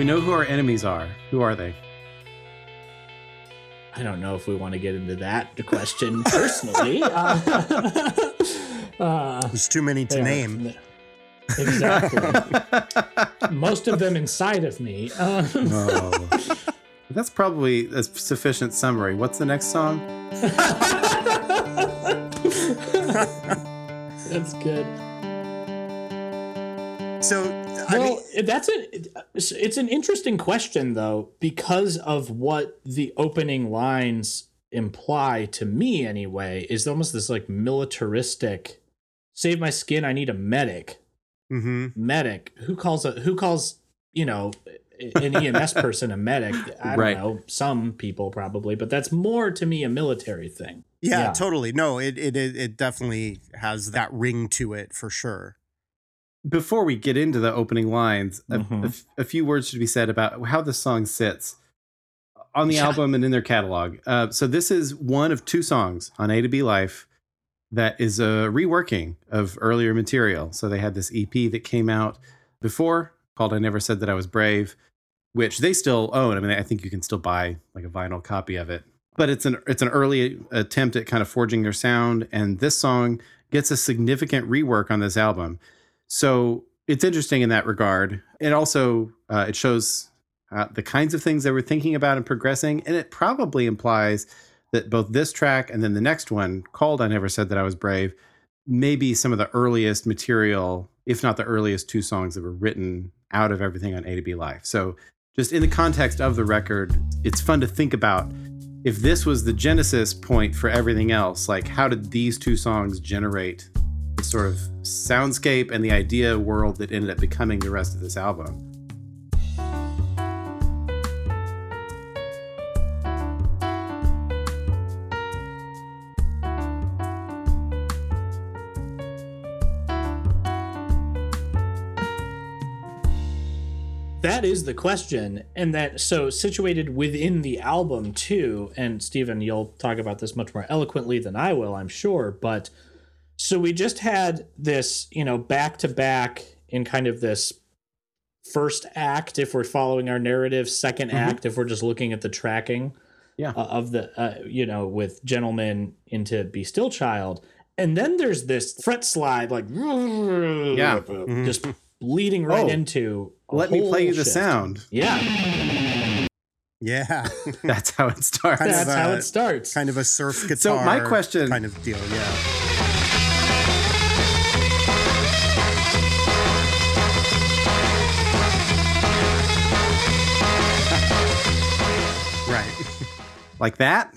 We know who our enemies are. Who are they? I don't know if we want to get into that question personally. uh, uh, There's too many to yeah, name. Exactly. Most of them inside of me. Uh, oh. That's probably a sufficient summary. What's the next song? That's good. So, I well, mean, that's it. It's an interesting question, though, because of what the opening lines imply to me, anyway, is almost this like militaristic. Save my skin. I need a medic. Mm-hmm. Medic. Who calls a who calls you know an EMS person a medic? I don't Right. know. Some people probably, but that's more to me a military thing. yeah, Yeah. totally. No, it, it it it definitely has that ring to it for sure. Before we get into the opening lines, a- Mhm. a, f- a few words should be said about how the song sits on the Yeah. album and in their catalog. Uh, so this is one of two songs on A to B Life that is a reworking of earlier material. So they had this EP that came out before called "I Never Said That I Was Brave," which they still own. I mean, I think you can still buy like a vinyl copy of it. But it's an it's an early attempt at kind of forging their sound, and this song gets a significant rework on this album. So it's interesting in that regard. It also uh, it shows uh, the kinds of things they were thinking about and progressing, and it probably implies that both this track and then the next one, called "I Never Said That I Was Brave," may be some of the earliest material, if not the earliest two songs that were written out of everything on A to B Life. So just in the context of the record, it's fun to think about if this was the genesis point for everything else. Like, how did these two songs generate sort of soundscape and the idea world that ended up becoming the rest of this album. That is the question. And that so situated within the album too, and Steven, you'll talk about this much more eloquently than I will, I'm sure. But so we just had this, you know, back to back in kind of this first act, if we're following our narrative, 2nd act, if we're just looking at the tracking Yeah. uh, of the, uh, you know, with Gentleman into Be Still Child. And then there's this fret slide, like, Yeah. just leading right Oh, into. Let me play you whole the sound. Yeah, Yeah, That's how it starts. That's how it starts. kind of a surf guitar. So my question- kind of deal. Yeah. Like that.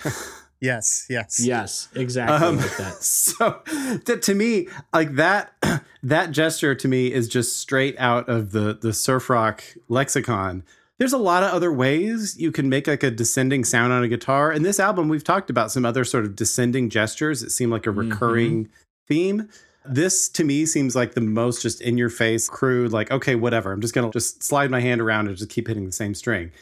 Yes. Yes. Yes, exactly Um, like that. so to, to me, like that, that gesture to me is just straight out of the the surf rock lexicon. There's a lot of other ways you can make like a descending sound on a guitar. In this album, we've talked about some other sort of descending gestures that seem like a recurring theme. This to me seems like the most just in your face, crude, like, okay, whatever. I'm just gonna just slide my hand around and just keep hitting the same string.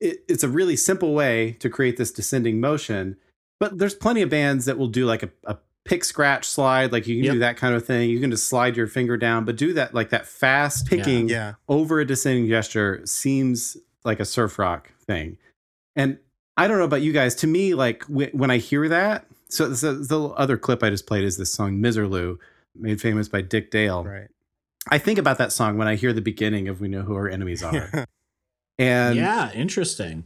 It, it's a really simple way to create this descending motion, but there's plenty of bands that will do like a, a pick scratch slide, like you can Yep. do that kind of thing. You can just slide your finger down, but do that like that fast picking Yeah. over a descending gesture seems like a surf rock thing. And I don't know about you guys. To me, like wh- when I hear that, so, so the other clip I just played is this song "Miserlou," made famous by Dick Dale. Right. I think about that song when I hear the beginning of "We Know Who Our Enemies Are," and yeah, interesting.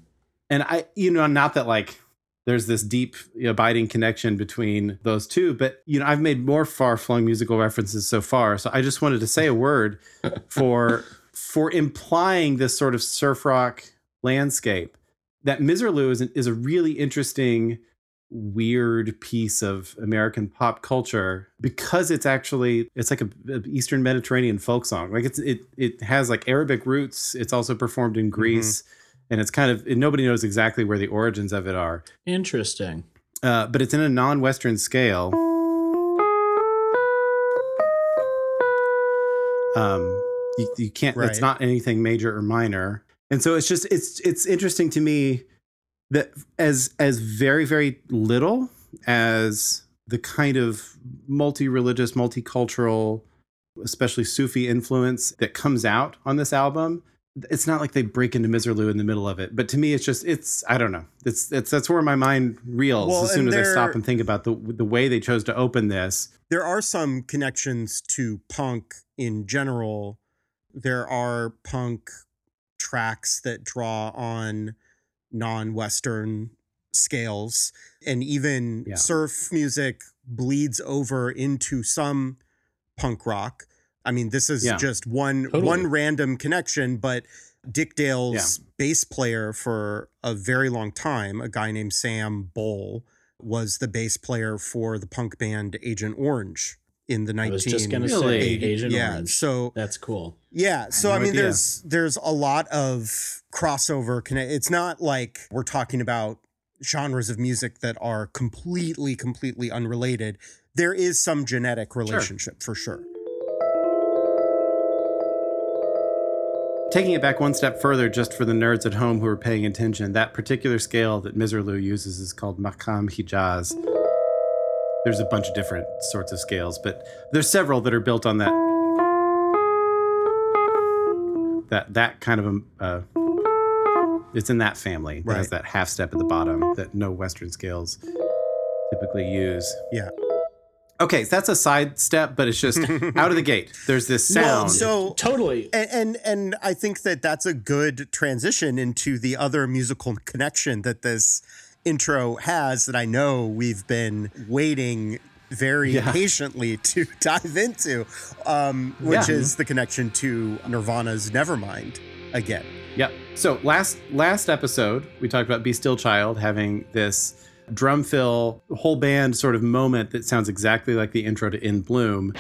and I, you know, not that like there's this deep abiding connection between those two, but you know, I've made more far flung musical references so far. So I just wanted to say a word for for implying this sort of surf rock landscape. That Miserlou is, an, is a really interesting, weird piece of American pop culture because it's actually it's like a, a Eastern Mediterranean folk song. Like it's it it has like Arabic roots. It's also performed in Greece and it's kind of nobody knows exactly where the origins of it are Interesting. uh, but it's in a non-western scale um you, you can't it's not anything major or minor and so it's just it's it's interesting to me that as as very very little as the kind of multi-religious multicultural especially sufi influence that comes out on this album it's not like they break into Miserlou in the middle of it, but to me, it's just it's I don't know. It's it's that's where my mind reels Well, as soon as I stop and think about the the way they chose to open this. there are some connections to punk in general. There are punk tracks that draw on non-Western scales, and even Yeah. surf music bleeds over into some punk rock. I mean, this is Yeah. just one Totally. one random connection, but Dick Dale's bass player for a very long time, a guy named Sam Bolle, was the bass player for the punk band Agent Orange in the I 19 was just gonna Really? say Agent yeah, Orange. so That's cool. yeah, so no I mean, idea. there's there's a lot of crossover. Connect. It's not like we're talking about genres of music that are completely, completely unrelated. There is some genetic relationship for sure. Taking it back one step further, just for the nerds at home who are paying attention, that particular scale that Miserlou uses is called Makam Hijaz. There's a bunch of different sorts of scales, but there's several that are built on that that that kind of a uh, it's in that family that has that half step at the bottom that no Western scales typically use. Yeah. Okay, so that's a side step, but it's just out of the gate. There's this sound. Well, so Totally. and, and and I think that that's a good transition into the other musical connection that this intro has that I know we've been waiting very Yeah. patiently to dive into, um, which Yeah. is the connection to Nirvana's Nevermind again. Yep. So last last episode we talked about Be Still Child having this drum fill whole band sort of moment that sounds exactly like the intro to In Bloom.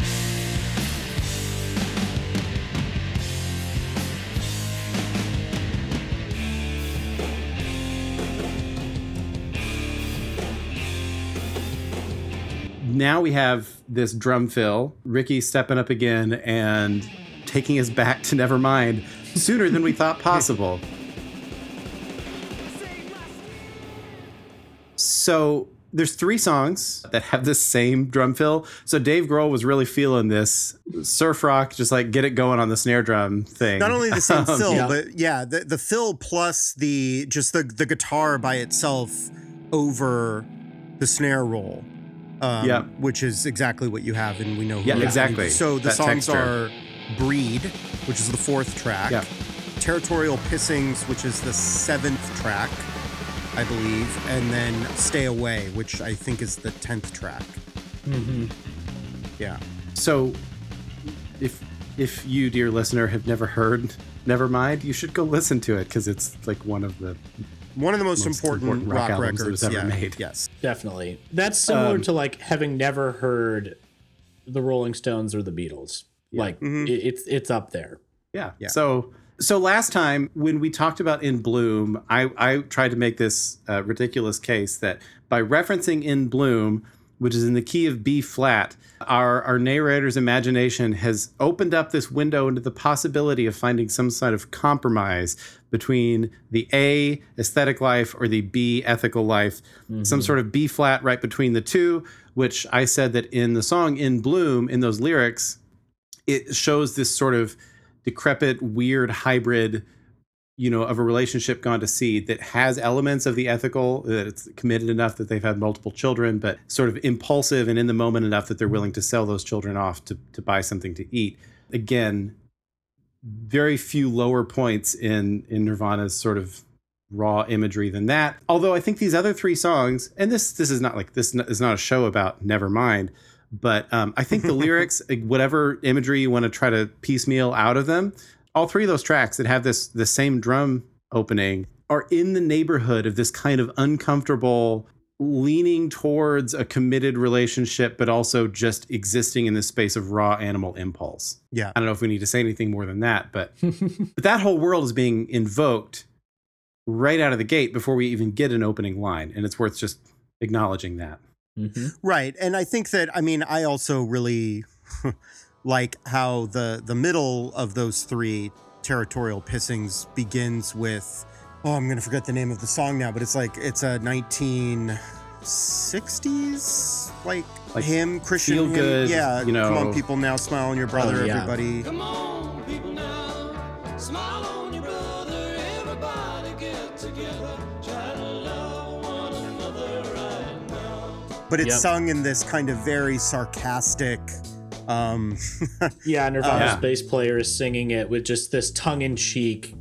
Now we have this drum fill, Rickie stepping up again and taking us back to Nevermind sooner than we thought possible. So there's three songs that have the same drum fill. So Dave Grohl was really feeling this surf rock, just like get it going on the snare drum thing. Not only the same Um, fill, yeah. but yeah, the the fill plus the just the the guitar by itself over the snare roll. Um, Yeah. which is exactly what you have, and we know. Who Yeah, exactly. So the That songs texture. are "Breed," which is the fourth track. Yeah. "Territorial Pissings," which is the seventh track, I believe, and then "Stay Away," which I think is the tenth track. Mm-hmm. Yeah. So if if you, dear listener, have never heard "Nevermind," you should go listen to it because it's like one of the One of the most, Most important, important rock rock, albums that records was ever yeah. made. Yes. Definitely. That's similar Um, to like having never heard the Rolling Stones or the Beatles. Like Mhm. it, it's it's up there. Yeah. Yeah. So so last time when we talked about In Bloom, I I tried to make this uh, ridiculous case that by referencing In Bloom, which is in the key of B flat, our our narrator's imagination has opened up this window into the possibility of finding some sort of compromise between the A aesthetic life or the B ethical life, some mm-hmm. sort of B flat right between the two, which I said that in the song In Bloom in those lyrics it shows this sort of decrepit, weird hybrid, you know, of a relationship gone to seed that has elements of the ethical, that it's committed enough that they've had multiple children, but sort of impulsive and in the moment enough that they're willing to sell those children off to, to buy something to eat. Again, very few lower points in in Nirvana's sort of raw imagery than that. Although I think these other three songs, and this this is not like this is not a show about Nevermind, but um, I think the lyrics, whatever imagery you want to try to piecemeal out of them, all three of those tracks that have this the same drum opening are in the neighborhood of this kind of uncomfortable leaning towards a committed relationship but also just existing in this space of raw animal impulse Yeah. i don't know if we need to say anything more than that but but that whole world is being invoked right out of the gate before we even get an opening line and it's worth just acknowledging that Mm-hmm. Right. And I think that I mean I also really like how the the middle of those three territorial pissings begins with oh i'm gonna forget the name of the song now but it's like it's a 1960s like, like christian feel good yeah you know come on people now smile on your brother oh, yeah. everybody come on people now smile on your brother everybody get together try to love one another right now but it's yep. sung in this kind of very sarcastic um, Yeah, Nirvana's Yeah. bass player is singing it with just this tongue in cheek.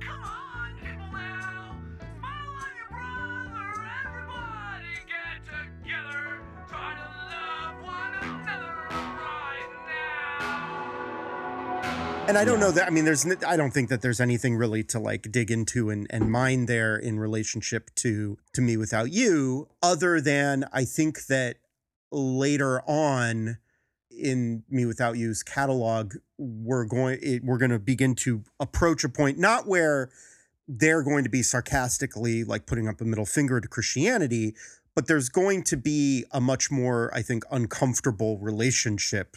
Come on, people now. Smile on your brother. Everybody get together. Try to love one another right now. and I don't know that. I mean, there's. I don't think that there's anything really to like dig into and and mine there in relationship to to me without you, other than I think that later on in me without you's catalog we're going it, we're going to begin to approach a point not where they're going to be sarcastically like putting up a middle finger to christianity but there's going to be a much more i think uncomfortable relationship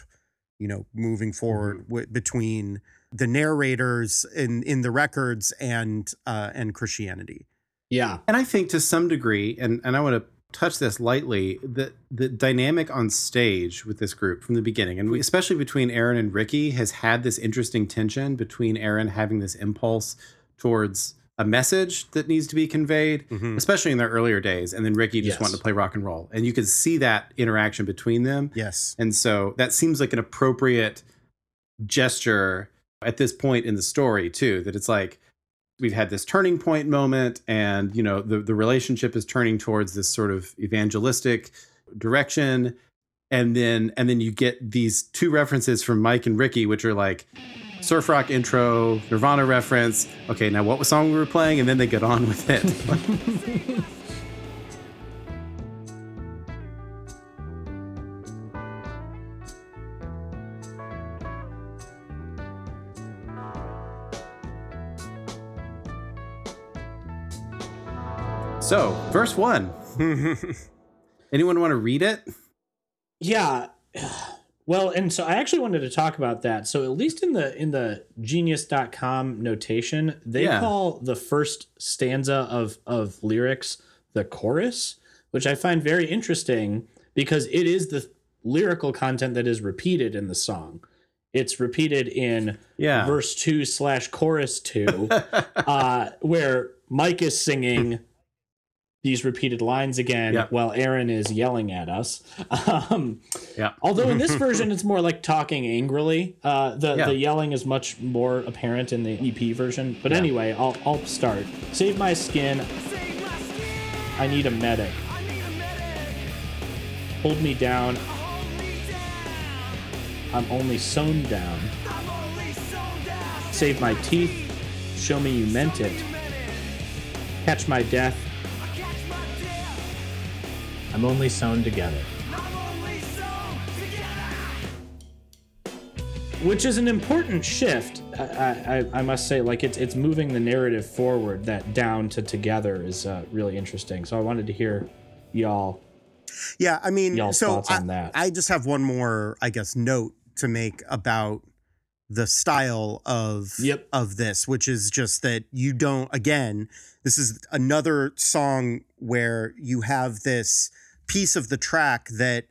you know moving forward wi- between the narrators in in the records and uh and christianity Yeah. And I think to some degree, and, and I want to touch this lightly, the the dynamic on stage with this group from the beginning, and we, especially between Aaron and Rickie, has had this interesting tension between Aaron having this impulse towards a message that needs to be conveyed, Mhm. especially in their earlier days, and then Rickie just Yes. wanting to play rock and roll, and you could see that interaction between them. yes And so that seems like an appropriate gesture at this point in the story too. That it's like we've had this turning point moment, and you know the the relationship is turning towards this sort of evangelistic direction, and then and then you get these two references from Mike and Rickie, which are like surf rock intro, Nirvana reference. Okay, now what song we were playing, and then they get on with it. so, verse one. Anyone want to read it? Yeah. Well, and so I actually wanted to talk about that. So at least in the in the genius.com notation, they Yeah. call the first stanza of of lyrics the chorus, which I find very interesting because it is the lyrical content that is repeated in the song. It's repeated in Yeah. verse two slash chorus two, uh, where Mike is singing these repeated lines again while Aaron is yelling at us. Um, Yeah. although in this version it's more like talking angrily. Uh, the Yeah. the yelling is much more apparent in the EP version. But anyway, I'll I'll start. Save my skin. Save my skin. I need a medic. Need a medic. Hold me. Hold me down. I'm only sewn down. I'm only sewn down. Save my teeth. Show me you meant it. Catch my death. I'm only sewn together. Only sewn together. which is an important shift. I, I, I must say, like it's it's moving the narrative forward. That down to together is uh, really interesting. So I wanted to hear y'all. Yeah, I mean, Y'all's so thoughts I, on that. I just have one more, I guess, note to make about the style of Yep. of this, which is just that you don't. Again, this is another song where you have this piece of the track that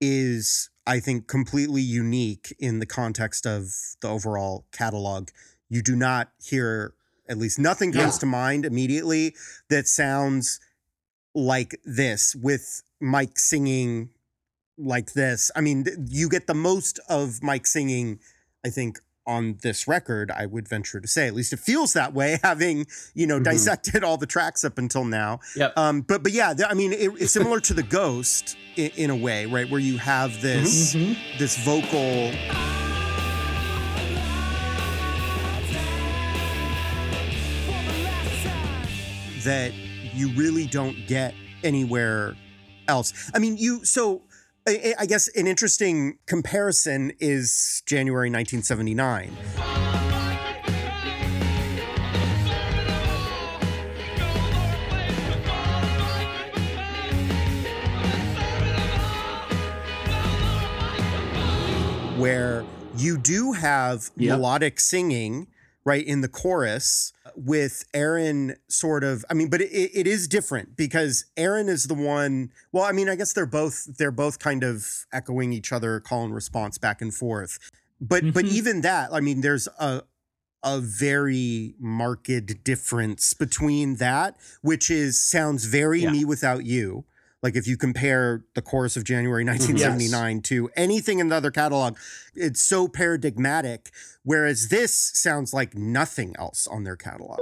is, I think, completely unique in the context of the overall catalog. You do not hear, at least nothing comes Yeah. to mind immediately that sounds like this with Mike singing like this. I mean, you get the most of Mike singing, I think, on this record, I would venture to say. At least it feels that way, having, you know, Mhm. dissected all the tracks up until now. Yep. Um, but but yeah, th- I mean, it, it's similar to the Ghost in, in a way, right? Where you have this this vocal. that you really don't get anywhere else. I mean, you so I, I guess an interesting comparison is January 1979. Where you do have Yep. melodic singing, right, in the chorus with Aaron sort of I mean, but it, it is different because Aaron is the one well, I mean, I guess they're both they're both kind of echoing each other, call and response back and forth. But but Mhm. even that, I mean, there's a a very marked difference between that, which is sounds very Yeah. me without you. Like if you compare the chorus of January mm-hmm. 1979 to anything in the other catalog, it's so paradigmatic. Whereas this sounds like nothing else on their catalog.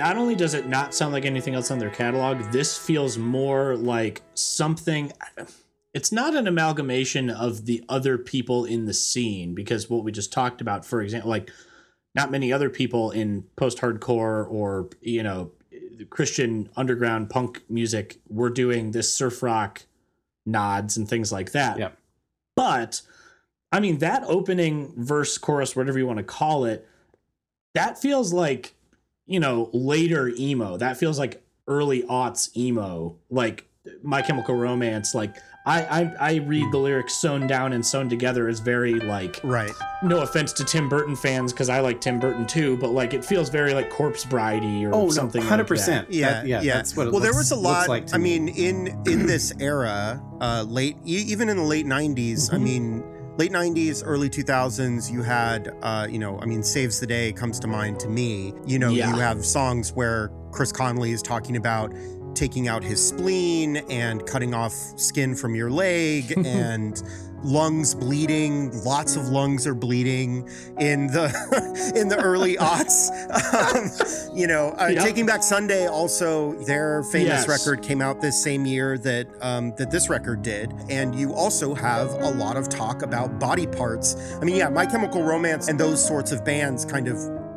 Not only does it not sound like anything else on their catalog, this feels more like something. It's not an amalgamation of the other people in the scene because what we just talked about, for example, like not many other people in post hardcore or, you know, Christian underground punk music were doing this surf rock nods and things like that. Yep. But I mean, that opening verse, chorus, whatever you want to call it, that feels like you know, later emo. That feels like early aughts emo, like My Chemical Romance. Like I, I, I read the lyrics sewn down and sewn together is very like. Right. No offense to Tim Burton fans, because I like Tim Burton too, but like it feels very like Corpse Bridey or Oh, something. hundred like that. percent. Yeah, yeah, yeah. That's what it well, there was a lot. Like I me. mean, in in this era, uh, late e- even in the late '90s. I Mm-hmm. mean, late '90s, early 2000s. You had, uh, you know, I mean, "Saves the Day" comes to mind to me. You know, Yeah. you have songs where Chris Conley is talking about taking out his spleen and cutting off skin from your leg and lungs bleeding lots of lungs are bleeding in the in the early aughts um, you know uh, Yep. taking back sunday also their famous Yes. record came out this same year that um, that this record did and you also have a lot of talk about body parts i mean yeah my chemical romance and those sorts of bands kind of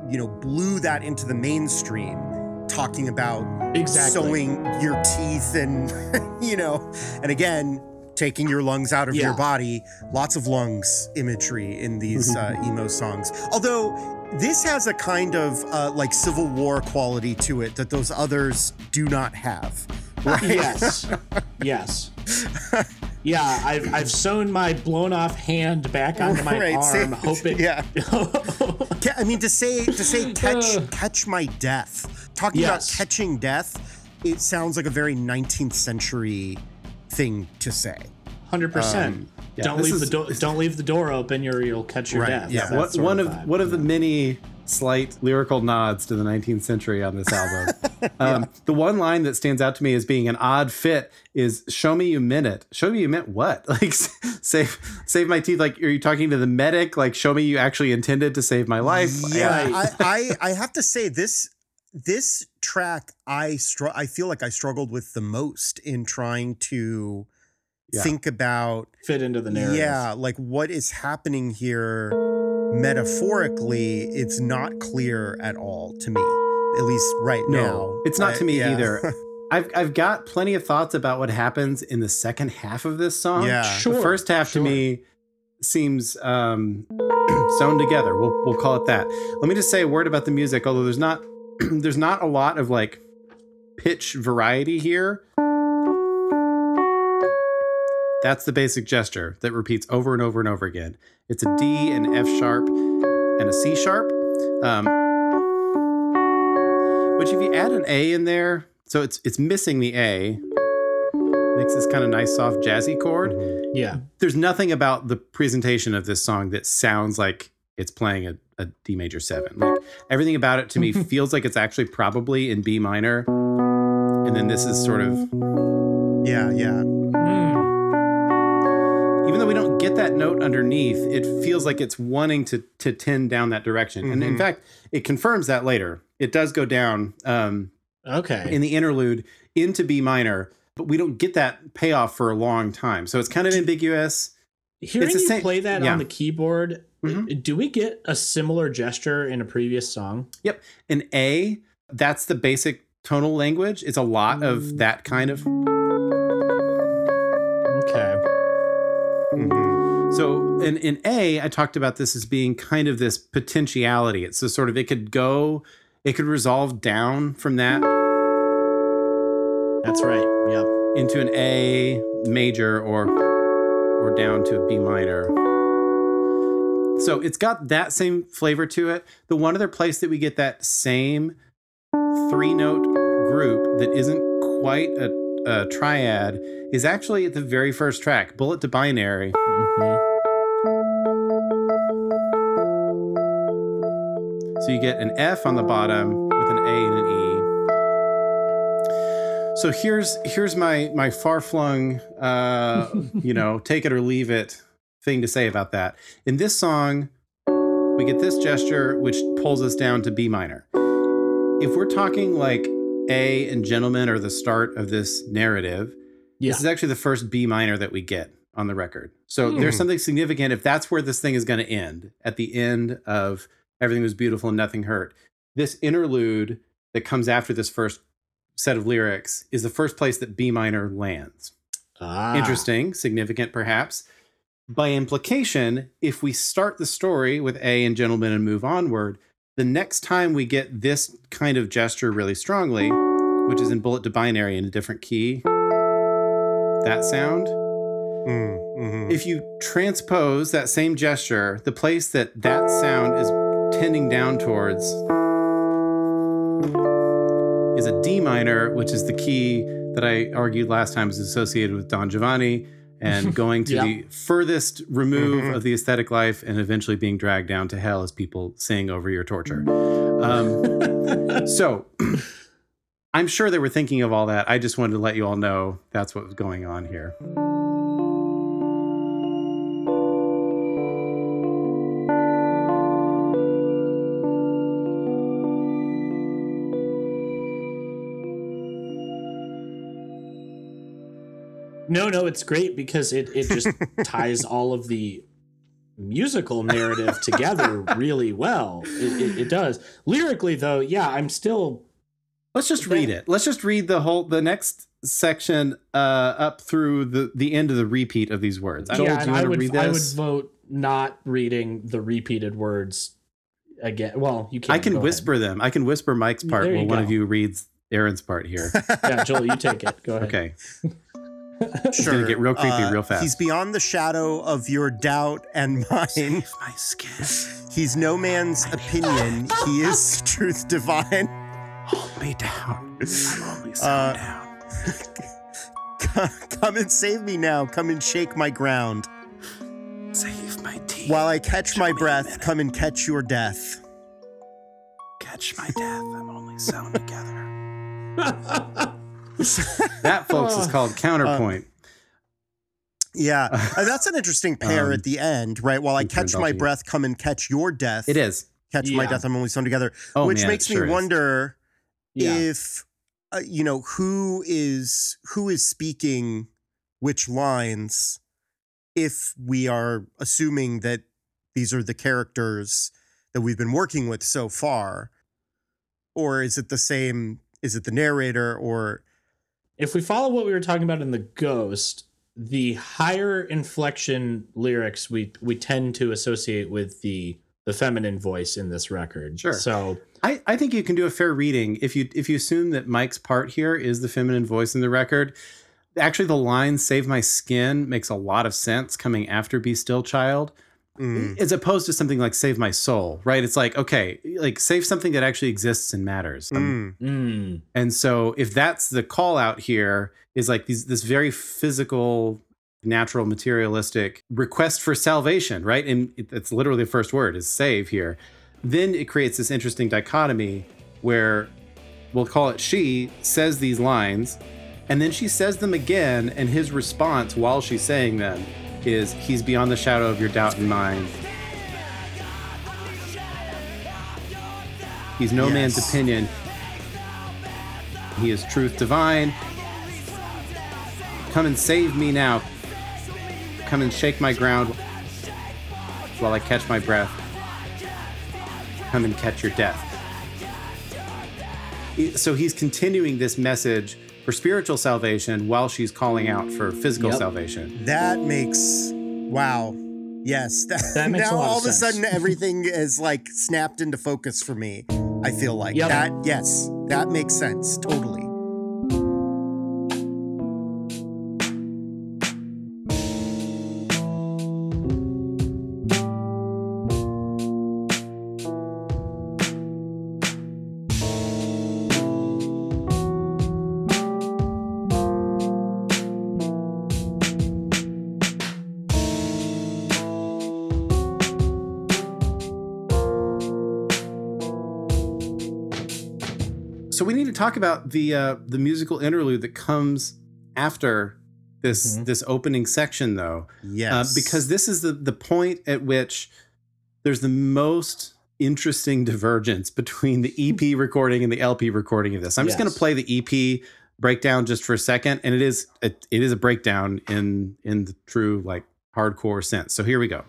you know blew that into the mainstream talking about Exactly. sewing your teeth and you know and again taking your lungs out of your body. Lots of lungs imagery in these uh, emo songs. Although this has a kind of uh, like civil war quality to it that those others do not have right? Yes. Yes. Yeah i've i've sewn my blown off hand back onto my Right, arm hoping yeah. I mean to say to say catch catch my death talking Yes. about catching death it sounds like a very 19th century thing to say 100% Um, yeah, don't this leave the door don't leave the door open or you'll catch your Right, death yeah. What, one of vibe. one of the many slight lyrical nods to the 19th century on this album. um, The one line that stands out to me as being an odd fit is "Show me you meant it." Show me you meant what? Like save save my teeth. Like are you talking to the medic? Like show me you actually intended to save my life. Yeah, I, I I have to say this this track I str- I feel like I struggled with the most in trying to Yeah. think about fit into the narrative yeah like what is happening here metaphorically it's not clear at all to me at least right No, now it's not I- to me yeah. either. I've I've got plenty of thoughts about what happens in the second half of this song. Yeah. Sure, the first half sure. to me seems um, sewn together. We'll we'll call it that. Let me just say a word about the music. Although there's not there's not a lot of like pitch variety here. That's the basic gesture that repeats over and over and over again. It's a D, an F sharp, and a C sharp. Um, which if you add an A in there, so it's it's missing the A, makes this kind of nice soft jazzy chord. yeah There's nothing about the presentation of this song that sounds like it's playing a, a D major seven. Like everything about it to me feels like it's actually probably in B minor. And then this is sort of yeah yeah Hmm. even though we don't get that note underneath, it feels like it's wanting to to tend down that direction. And in Mhm. fact, it confirms that later. It does go down um, okay in the interlude into B minor, but we don't get that payoff for a long time. So it's kind of ambiguous. hearing it's the you same- play that yeah. on the keyboard Mhm. do we get a similar gesture in a previous song Yep. An A, that's the basic tonal language. It's a lot of that kind of. okay Mhm. So in, in A, I talked about this as being kind of this potentiality. It's a sort of, it could go, it could resolve down from that that's right yep into an A major or or down to a B minor. So it's got that same flavor to it. The one other place that we get that same three note group that isn't quite a, uh, triad is actually at the very first track, Bullet to Binary. Mhm. So you get an F on the bottom with an A and an E. So here's here's my my far flung, uh, you know, take it or leave it thing to say about that. In this song, we get this gesture which pulls us down to B minor. If we're talking like A and Gentleman are the start of this narrative, Yeah. this is actually the first B minor that we get on the record. So there's Hmm. something significant if that's where this thing is going to end at the end of Everything Was Beautiful and Nothing Hurt. This interlude that comes after this first set of lyrics is the first place that B minor lands. Ah. Interesting, significant perhaps. By implication, if we start the story with A and Gentleman and move onward, the next time we get this kind of gesture really strongly, which is in Bullet to Binary in a different key, that sound, Mm, mhm. if you transpose that same gesture, the place that that sound is tending down towards is a D minor, which is the key that I argued last time is associated with Don Giovanni and going to Yeah. the furthest remove Mhm. of the aesthetic life and eventually being dragged down to hell as people sing over your torture. Um, so I'm sure they were thinking of all that. I just wanted to let you all know that's what was going on here. No, no, it's great because it it just ties all of the musical narrative together really well. It, it, it does. Lyrically, though, yeah, I'm still. Let's just read it. Let's just read the whole the next section uh up through the the end of the repeat of these words. Joel, yeah, do you I would read I would vote not reading the repeated words again. Well, you can. I can whisper them. I can whisper Mike's part There you while one of you reads Aaron's part here. Yeah, Joel, you take it. Go ahead. Okay. Sure. gonna get real creepy real fast. He's beyond the shadow of your doubt and mine. my skin. He's no man's opinion. He is truth divine. Hold me down. I'm only Uh, down. Come and save me now. Come and shake my ground. Save my teeth. While I catch my Give me a breath, come and catch your death. catch my death. I'm only sewn together. That, folks, is called counterpoint. Yeah, uh, that's an interesting pair Um, at the end, right? While I catch my breath, come and catch your death. it is. Catch my death, I'm only sewn together. Oh, which man, makes it sure me wonder Yeah. if uh, you know who is who is speaking which lines if we are assuming that these are the characters that we've been working with so far or is it the same is it the narrator or if we follow what we were talking about in the ghost the higher inflection lyrics we we tend to associate with the the feminine voice in this record Sure. so I, I think you can do a fair reading if you if you assume that Mike's part here is the feminine voice in the record. Actually, the line "Save my skin" makes a lot of sense coming after "Be Still, Child," Mm, as opposed to something like "Save my soul." Right? It's like okay, like save something that actually exists and matters. Um, mm, mm, And so, if that's the call out here, is like these this very physical, natural, materialistic request for salvation, right? And it's literally the first word is save here. Then it creates this interesting dichotomy where we'll call it she says these lines, and then she says them again, and his response while she's saying them is he's beyond the shadow of your doubt and mine. He's no man's opinion. He is truth divine. Come and save me now. Come and shake my ground while I catch my breath. Come and catch your death. So he's continuing this message for spiritual salvation while she's calling out for physical Yep. salvation. that makes wow. Yes. That, That makes now a lot of all of a sudden everything is like snapped into focus for me i feel like. Yep. that yes. That makes sense. Totally So we need to talk about the uh, the musical interlude that comes after this Mhm. this opening section, though, Yes. uh, because this is the the point at which there's the most interesting divergence between the EP recording and the LP recording of this. I'm just going to play the EP breakdown just for a second, and it is a, it is a breakdown in in the true like hardcore sense. So here we go.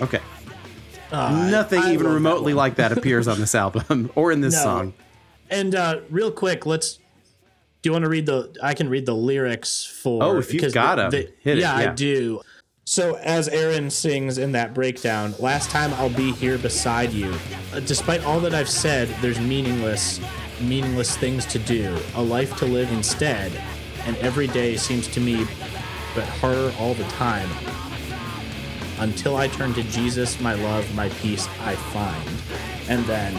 Okay, Uh, nothing I even remotely like that appears on this album or in this No. song. And uh, real quick, let's. Do you want to read the? I can read the lyrics for. Oh, if you've got the- 'em, the- yeah, yeah. I do. So as Aaron sings in that breakdown, last time I'll be here beside you. Uh, despite all that I've said, there's meaningless, meaningless things to do, a life to live instead, and every day seems to me but harder all the time. Until I turn to Jesus, my love, my peace, I find. And then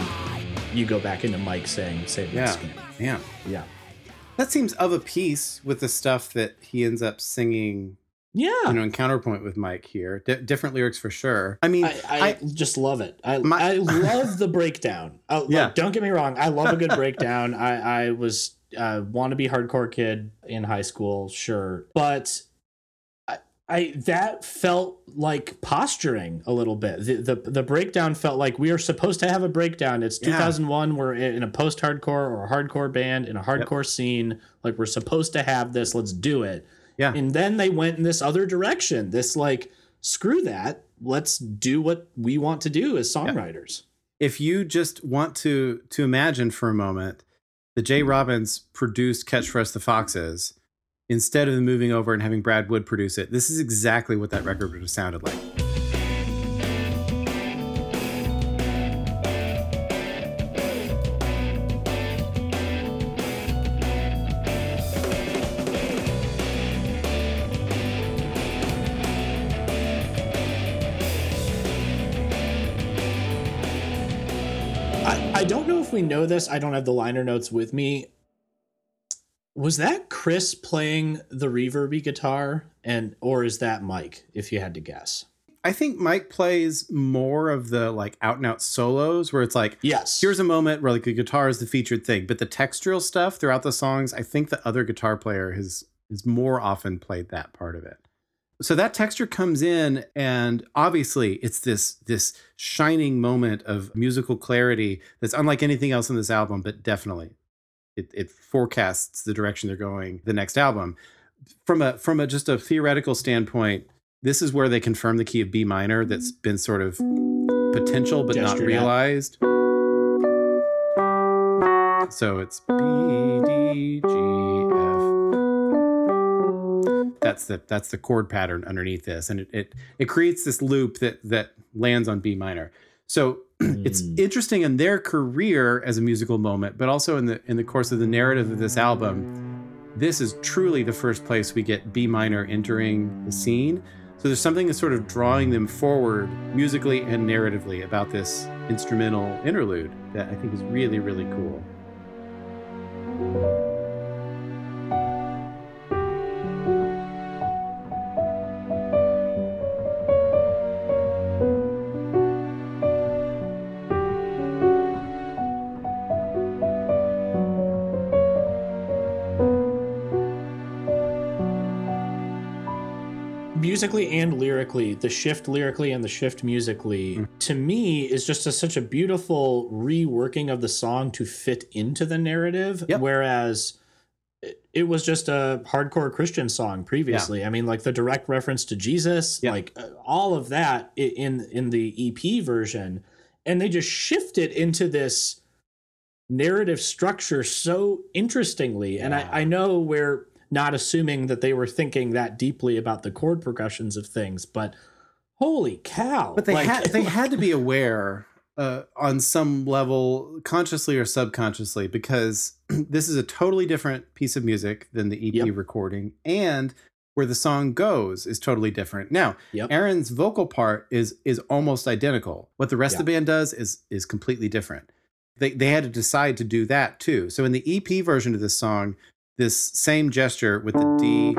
you go back into Mike saying, "Save Yeah, skin." yeah. Yeah. That seems of a piece with the stuff that he ends up singing, Yeah. you know, in counterpoint with Mike here. D- different lyrics for sure. I mean, I, I, just love it. I, My- I love the breakdown. Like, Yeah. don't get me wrong. I love a good breakdown. I, I was uh, want to be hardcore kid in high school, sure, but I, that felt like posturing a little bit. The, the the breakdown felt like we are supposed to have a breakdown. It's Yeah. 2001. We're in a post hardcore or a hardcore band in a hardcore scene. Like we're supposed to have this. Let's do it. Yeah. And then they went in this other direction. This like screw that. Let's do what we want to do as songwriters. if you just want to to imagine for a moment the Jay mm-hmm. Robbins produced Catch for Us the Foxes instead of moving over and having Brad Wood produce it, this is exactly what that record would have sounded like. I, don't know if we know this. I don't have the liner notes with me. Was that Chris playing the reverby guitar and or is that Mike, if you had to guess? I think Mike plays more of the like out and out solos where it's like Yes. here's a moment where like the guitar is the featured thing, but the textural stuff throughout the songs, I think the other guitar player has has more often played that part of it. So that texture comes in and obviously it's this this shining moment of musical clarity that's unlike anything else in this album, but definitely it, it forecasts the direction they're going the next album. From a from a just a theoretical standpoint, this is where they confirm the key of B minor that's mm-hmm. been sort of potential but not Gestured at. realized. So it's B D G F. That's the that's the chord pattern underneath this, and it it, it creates this loop that that lands on B minor. So it's Mm. interesting in their career as a musical moment, but also in the in the course of the narrative of this album. This is truly the first place we get B minor entering the scene. So there's something that's sort of drawing them forward musically and narratively about this instrumental interlude that I think is really, really cool. Musically and lyrically, the shift lyrically and the shift musically, Mm. to me, is just a, such a beautiful reworking of the song to fit into the narrative. Yep. Whereas it, it was just a hardcore Christian song previously. I mean, like the direct reference to Jesus, Yeah. like uh, all of that in in the EP version, and they just shift it into this narrative structure so interestingly. And I, I know we're not assuming that they were thinking that deeply about the chord progressions of things, but holy cow. But they like- had they had to be aware uh, on some level, consciously or subconsciously, because this is a totally different piece of music than the EP Yep. recording, and where the song goes is totally different. Now, Yep. Aaron's vocal part is is almost identical. What the rest Yeah. of the band does is is completely different. They they had to decide to do that too. So in the EP version of this song, this same gesture with the D,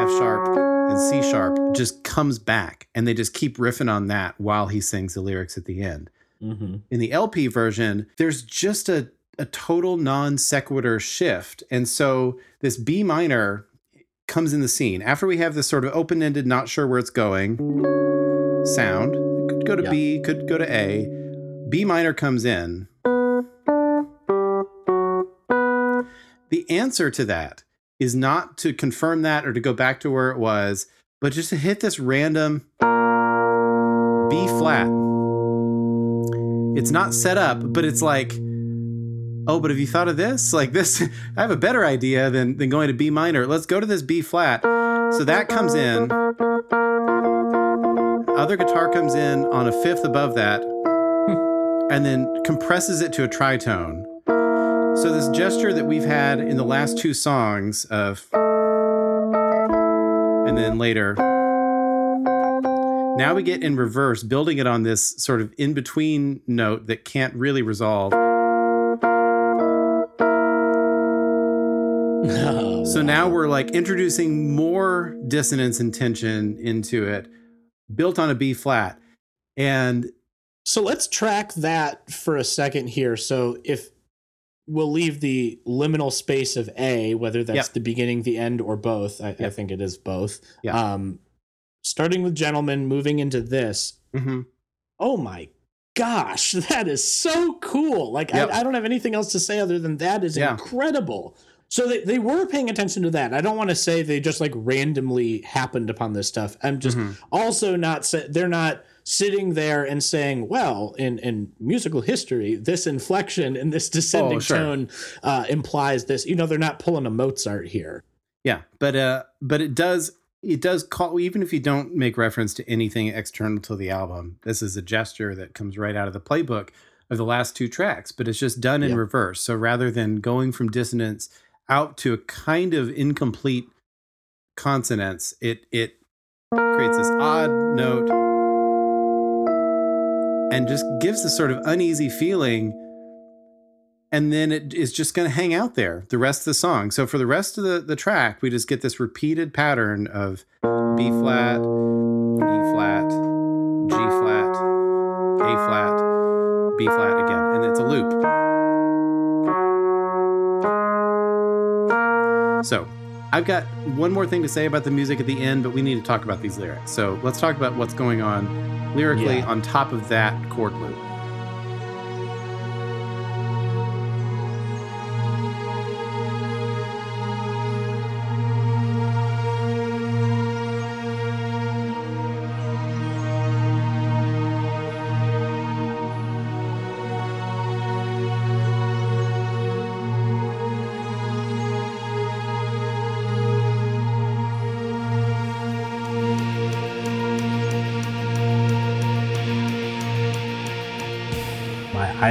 F sharp, and C sharp just comes back, and they just keep riffing on that while he sings the lyrics at the end. Mm-hmm. In the LP version, there's just a a total non sequitur shift, and so this B minor comes in the scene after we have this sort of open ended, not sure where it's going sound. It could go to Yeah. B, could go to A. B minor comes in. The answer to that is not to confirm that or to go back to where it was, but just to hit this random B flat. It's not set up, but it's like, oh, but have you thought of this? Like this, I have a better idea than, than going to B minor. Let's go to this B flat. So that comes in. Other guitar comes in on a fifth above that, and then compresses it to a tritone. So this gesture that we've had in the last two songs of, and then later, now we get in reverse, building it on this sort of in between note that can't really resolve. So now we're like introducing more dissonance and tension into it, built on a B flat. And So let's track that for a second here. So if we'll leave the liminal space of A, whether that's Yep. the beginning, the end, or both. I, I think it is both. Yeah. Um, starting with gentlemen, moving into this. mhm. Oh my gosh, that is so cool. Like Yep. I, I don't have anything else to say other than that is Yeah. incredible. So they, they were paying attention to that. I don't want to say they just like randomly happened upon this stuff. I'm just Mhm. also not sa- they're not sitting there and saying, well, in in musical history, this inflection and this descending Oh, sure. tone uh, implies this. You know, they're not pulling a Mozart here. Yeah, but uh, but it does it does call even if you don't make reference to anything external to the album. This is a gesture that comes right out of the playbook of the last two tracks, but it's just done in Yeah. reverse. So rather than going from dissonance out to a kind of incomplete consonance, it it creates this odd note and just gives this sort of uneasy feeling and then it is just going to hang out there the rest of the song. So for the rest of the, the track, we just get this repeated pattern of B flat, E flat, G flat, A flat, B flat again, and it's a loop. So I've got one more thing to say about the music at the end, but we need to talk about these lyrics. So let's talk about what's going on lyrically Yeah. on top of that chord loop.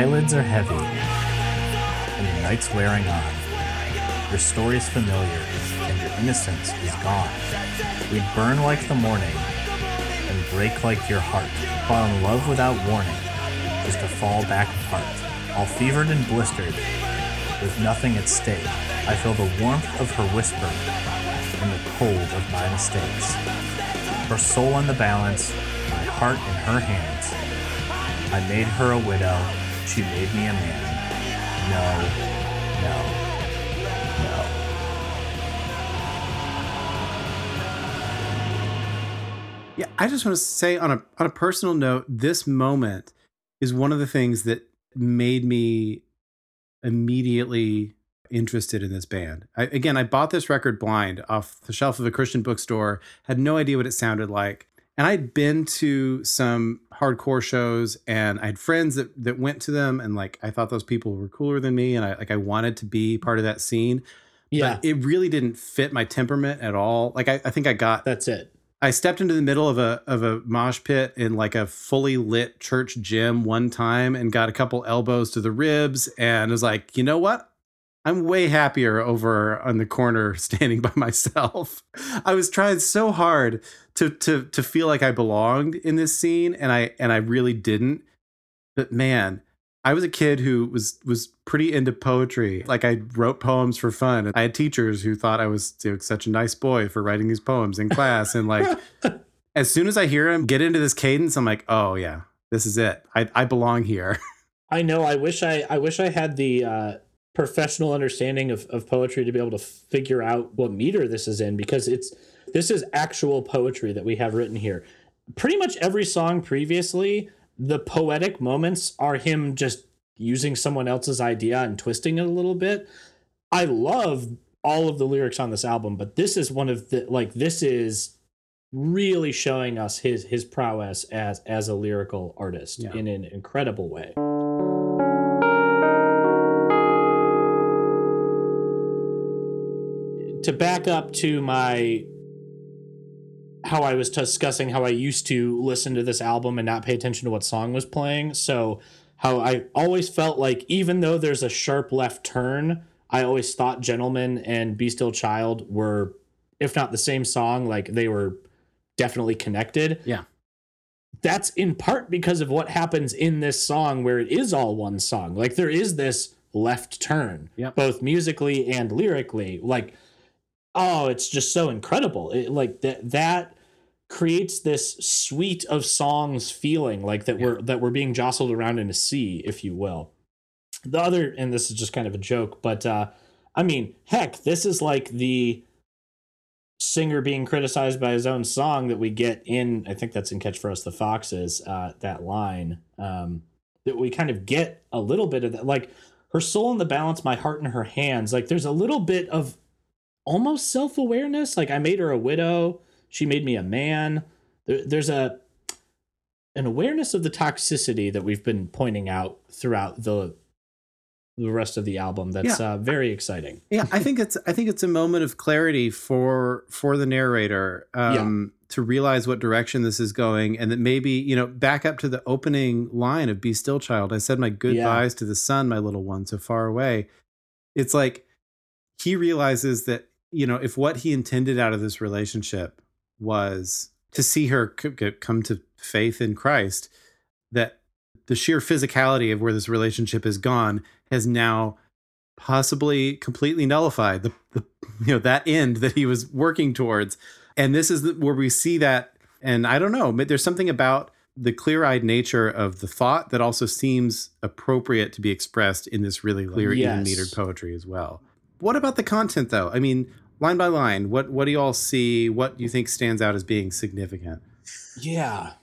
Eyelids are heavy, and the night's wearing on. Your story's familiar, and your innocence is gone. We'd burn like the morning, and break like your heart. Fall in love without warning, just to fall back apart. All fevered and blistered, with nothing at stake. I feel the warmth of her whisper, and the cold of my mistakes. Her soul on the balance, my heart in her hands. I made her a widow. She made me a man. No, no, no. Yeah, I just want to say on a on a personal note, this moment is one of the things that made me immediately interested in this band. I, again, I bought this record blind off the shelf of a Christian bookstore, had no idea what it sounded like. And I'd been to some hardcore shows and I had friends that that went to them and like I thought those people were cooler than me and I like I wanted to be part of that scene. Yeah, But it really didn't fit my temperament at all. Like I, I think I got that's it. I stepped into the middle of a of a mosh pit in like a fully lit church gym one time and got a couple elbows to the ribs and was like, you know what? I'm way happier over on the corner standing by myself. I was trying so hard to to to feel like I belonged in this scene and I and I really didn't. But man, I was a kid who was was pretty into poetry. Like I wrote poems for fun. I had teachers who thought I was you know, such a nice boy for writing these poems in class and like as soon as I hear him get into this cadence, I'm like, "Oh yeah, this is it. I I belong here." I know. I wish I. I wish I had the uh, professional understanding of, of poetry to be able to figure out what meter this is in because it's this is actual poetry that we have written here. Pretty much every song previously, the poetic moments are him just using someone else's idea and twisting it a little bit. I love all of the lyrics on this album, but this is one of the like this is really showing us his his prowess as as a lyrical artist Yeah. in an incredible way. to back up to my how I was discussing how I used to listen to this album and not pay attention to what song was playing. So how I always felt like even though there's a sharp left turn, I always thought Gentlemen and Be Still Child were if not the same song, like they were definitely connected. Yeah. That's in part because of what happens in this song where it is all one song. Like there is this left turn, Yep. both musically and lyrically. Like oh it's just so incredible. It, like that that creates this suite of songs feeling like that we're that we're being jostled around in a sea if you will. The other and this is just kind of a joke but uh i mean heck this is like the singer being criticized by his own song that we get in i think that's in catch for us the foxes uh that line um that we kind of get a little bit of that like her soul in the balance my heart in her hands like there's a little bit of almost self-awareness. Like i made her a widow. She made me a man. There, there's a an awareness of the toxicity that we've been pointing out throughout the the rest of the album that's uh, very exciting. Yeah i think it's i think it's a moment of clarity for for the narrator um to realize what direction this is going and that maybe you know back up to the opening line of be still child i said my goodbyes to the sun my little one so far away. It's like he realizes that you know if what he intended out of this relationship was to see her come to faith in christ that the sheer physicality of where this relationship has gone has now possibly completely nullified the, the you know that end that he was working towards. And this is the, where we see that and i don't know but there's something about the clear-eyed nature of the thought that also seems appropriate to be expressed in this really clear even metered poetry as well. What about the content though? I mean line by line what what do you all see what do you think stands out as being significant? Yeah.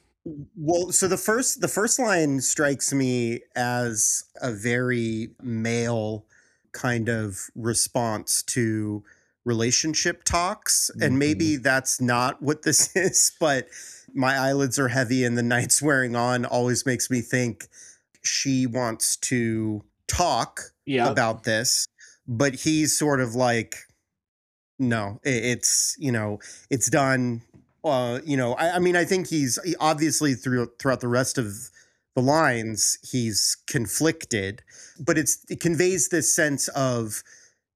Well, so the first the first line strikes me as a very male kind of response to relationship talks and maybe mm-hmm. that's not what this is but my eyelids are heavy and the night's wearing on always makes me think she wants to talk yeah. about this but he's sort of like no it's you know it's done uh you know i, I mean i think he's he- obviously through throughout the rest of the lines he's conflicted but it's it conveys this sense of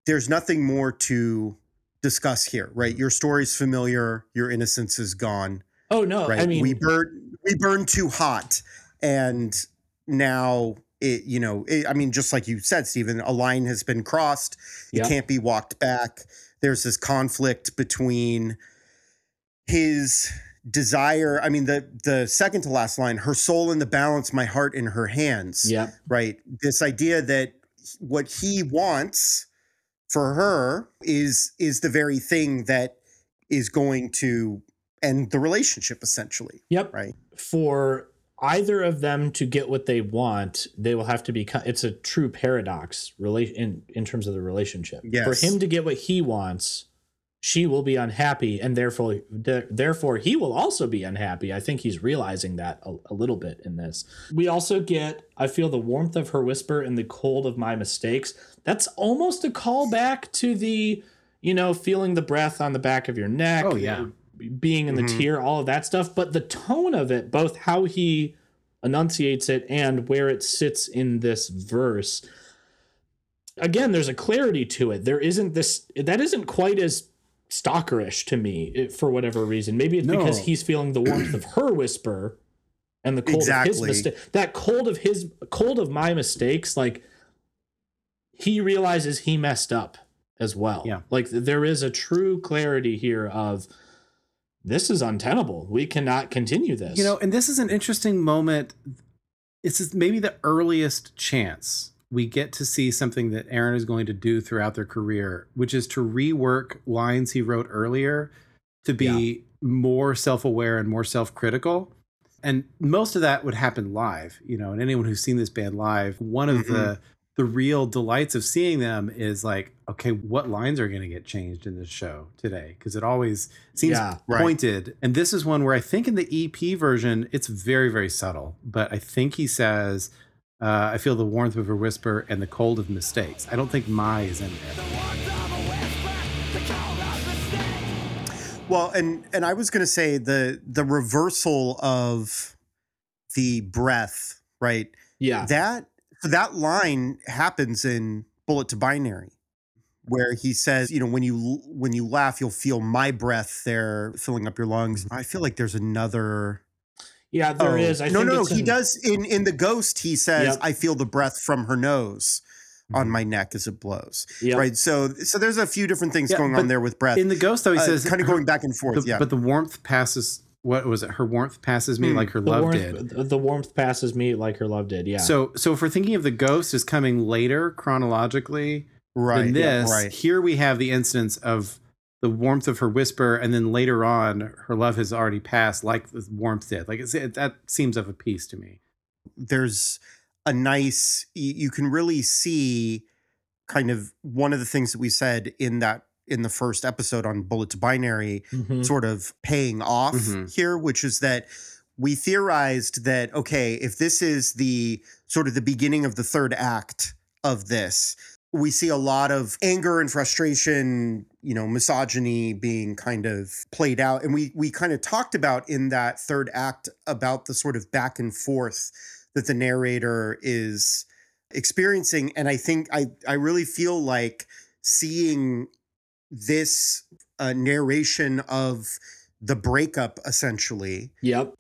there's nothing more to discuss here right your story's familiar your innocence is gone oh no right i mean we burn we burn too hot and now it you know it, i mean just like you said steven a line has been crossed it Yeah. can't be walked back there's this conflict between his desire i mean the the second to last line her soul in the balance my heart in her hands yeah right? This idea that what he wants for her is is the very thing that is going to end the relationship essentially Yep. right? For either of them to get what they want, they will have to be. It's a true paradox, relation in in terms of the relationship. For him to get what he wants, she will be unhappy, and therefore, de- therefore, he will also be unhappy. I think he's realizing that a, a little bit in this. We also get. I feel the warmth of her whisper and the cold of my mistakes. That's almost a callback to the, you know, feeling the breath on the back of your neck. Oh, yeah. Being in the Mhm. tear, all of that stuff. But the tone of it, both how he enunciates it and where it sits in this verse, again, there's a clarity to it. There isn't this that isn't quite as stalkerish to me for whatever reason. Maybe it's because he's feeling the warmth of her whisper and the cold of his Exactly. mistake. That cold of his cold of my mistakes, like he realizes he messed up as well. Yeah. Like there is a true clarity here of this is untenable. We cannot continue this. You know, and this is an interesting moment. This is maybe the earliest chance we get to see something that Aaron is going to do throughout their career, which is to rework lines he wrote earlier to be more self aware and more self critical. And most of that would happen live, you know, and anyone who's seen this band live, one of the mm-hmm. The real delights of seeing them is like, okay, what lines are going to get changed in this show today? Because it always seems Yeah, right. pointed. And this is one where I think in the EP version, it's very, very subtle. But I think he says, uh, I feel the warmth of her whisper and the cold of mistakes. I don't think my is in there. Well, and and I was going to say the the reversal of the breath, right? yeah. That that line happens in Bullet to Binary, where he says, you know, when you when you laugh, you'll feel my breath there filling up your lungs. I feel like there's another. Yeah, there oh, is. I no, no, no. He in- does in in the Ghost. He says, Yep. "I feel the breath from her nose Mm-hmm. on my neck as it blows." Yep. Right. So so there's a few different things Yeah, going on there with breath. In the ghost, though, he Uh, says, kind of going back and forth. the- yeah. But the warmth passes, what was it? Her warmth passes me Hmm. like her the love warmth, did. The warmth passes me like her love did. Yeah. So, so if we're thinking of the ghost as coming later chronologically right. than yeah, this, right. here we have the instance of the warmth of her whisper, and then later on, her love has already passed, like the warmth did. Like it's, it, that seems of a piece to me. there's a nice y- you can really see kind of one of the things that we said in that in the first episode on bullet to binary Mhm. sort of paying off Mhm. here which is that we theorized that okay if this is the sort of the beginning of the third act of this we see a lot of anger and frustration you know misogyny being kind of played out and we we kind of talked about in that third act about the sort of back and forth that the narrator is experiencing and i think i i really feel like seeing this uh, narration of the breakup essentially Yep.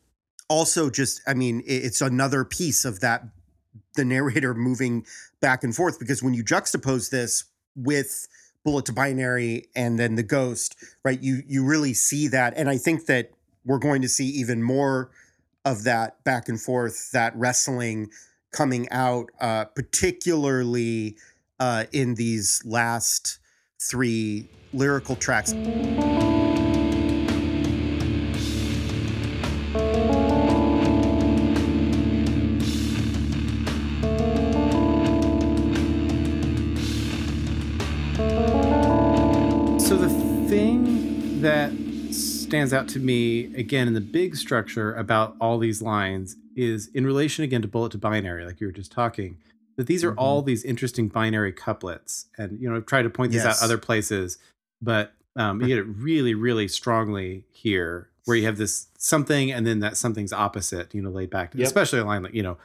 also just i mean it's another piece of that the narrator moving back and forth because when you juxtapose this with bullet to binary and then the ghost right you you really see that and i think that we're going to see even more of that back and forth that wrestling coming out uh particularly uh in these last three lyrical tracks. So the thing that stands out to me again in the big structure about all these lines is in relation again to bullet to binary, like you were just talking, that these are Mhm. all these interesting binary couplets. And you know, I've tried to point this Yes. out other places, but um, you get it really, really strongly here, where you have this something and then that something's opposite, you know, laid back. Yep. Especially a line like, you know,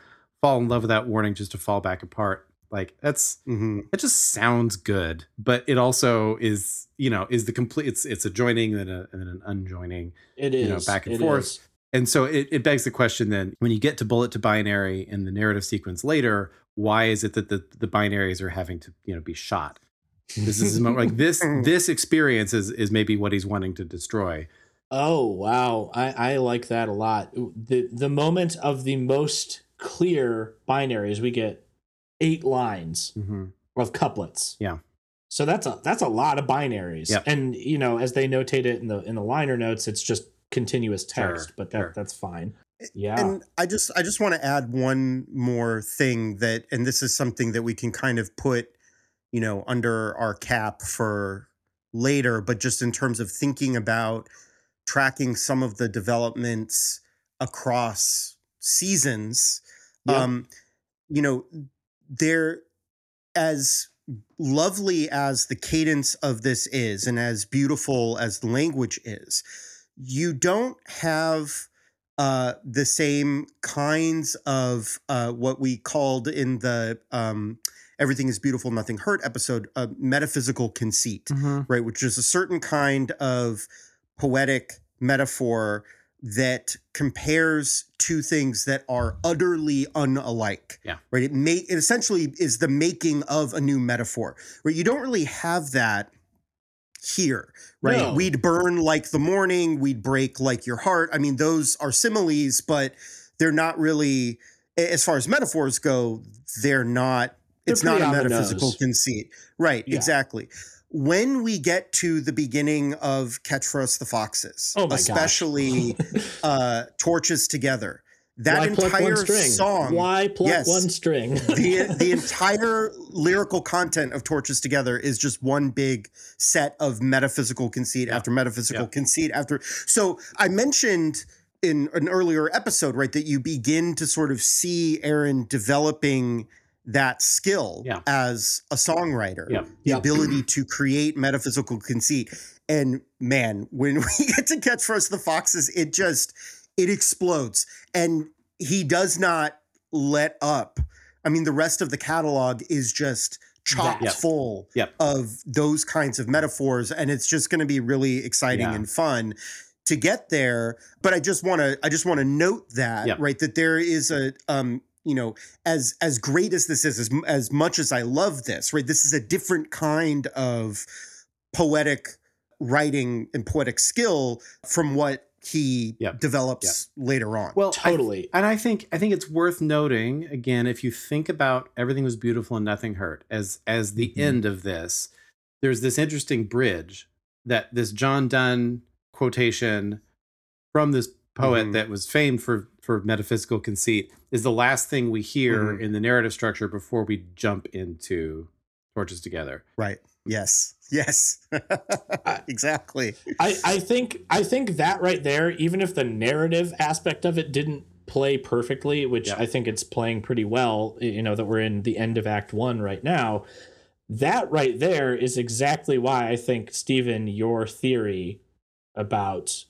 fall in love without warning just to fall back apart. Like that's Mhm. it just sounds good, but it also is, you know, is the complete. It's it's a joining and, a, and then an unjoining, It you know, back and It forth. is. and so it, it begs the question then when you get to bullet to binary in the narrative sequence later, why is it that the the binaries are having to you know be shot? This is like this this experience is is maybe what he's wanting to destroy. Oh wow, I, I like that a lot. the The moment of the most clear binaries, we get eight lines Mm-hmm. of couplets. Yeah. So that's a that's a lot of binaries. Yep. And you know, as they notate it in the in the liner notes, it's just continuous text, Sure, but that sure. that's fine. Yeah. And I just I just want to add one more thing that and this is something that we can kind of put, you know, under our cap for later, but just in terms of thinking about tracking some of the developments across seasons. Yeah. Um, you know, there as lovely as the cadence of this is and as beautiful as the language is, you don't have uh, the same kinds of uh, what we called in the um, Everything is Beautiful, Nothing Hurt episode, uh, metaphysical conceit, Mhm. right? Which is a certain kind of poetic metaphor that compares two things that are utterly unalike. Yeah. Right. It may it essentially is the making of a new metaphor. Right. You don't really have that here. Right. No. We'd burn like the morning, we'd break like your heart. I mean, those are similes, but they're not really as far as metaphors go, they're not They're it's not a metaphysical conceit. Right, Yeah. exactly. When we get to the beginning of Catch for Us the Foxes, Oh especially uh Torches Together, that Why entire song Why pluck Yes. one string? the the entire lyrical content of Torches Together is just one big set of metaphysical conceit after metaphysical Yeah. conceit after. So I mentioned in an earlier episode, right, that you begin to sort of see Aaron developing that skill Yeah. as a songwriter, Yeah. the Yeah. ability to create metaphysical conceit. And man, when we get to Catch for Us the Foxes, it just it explodes. And he does not let up. I mean, the rest of the catalog is just chock full Yep. of those kinds of metaphors. And it's just going to be really exciting Yeah. and fun to get there. But I just want to I just want to note that, Yep. right, that there is a um you know as as great as this is as, as much as i love this right this is a different kind of poetic writing and poetic skill from what he Yep. develops later on Well, I- Totally. and I think I think it's worth noting again if you think about everything was beautiful and nothing hurt as as the Mm-hmm. end of this. There's this interesting bridge that this John Donne quotation from this poet Mhm. that was famed for for metaphysical conceit is the last thing we hear Mhm. in the narrative structure before we jump into torches together. right yes yes exactly I, I think I think that right there, even if the narrative aspect of it didn't play perfectly, which Yeah. I think it's playing pretty well, you know, that we're in the end of Act One right now. That right there is exactly why I think Steven, your theory about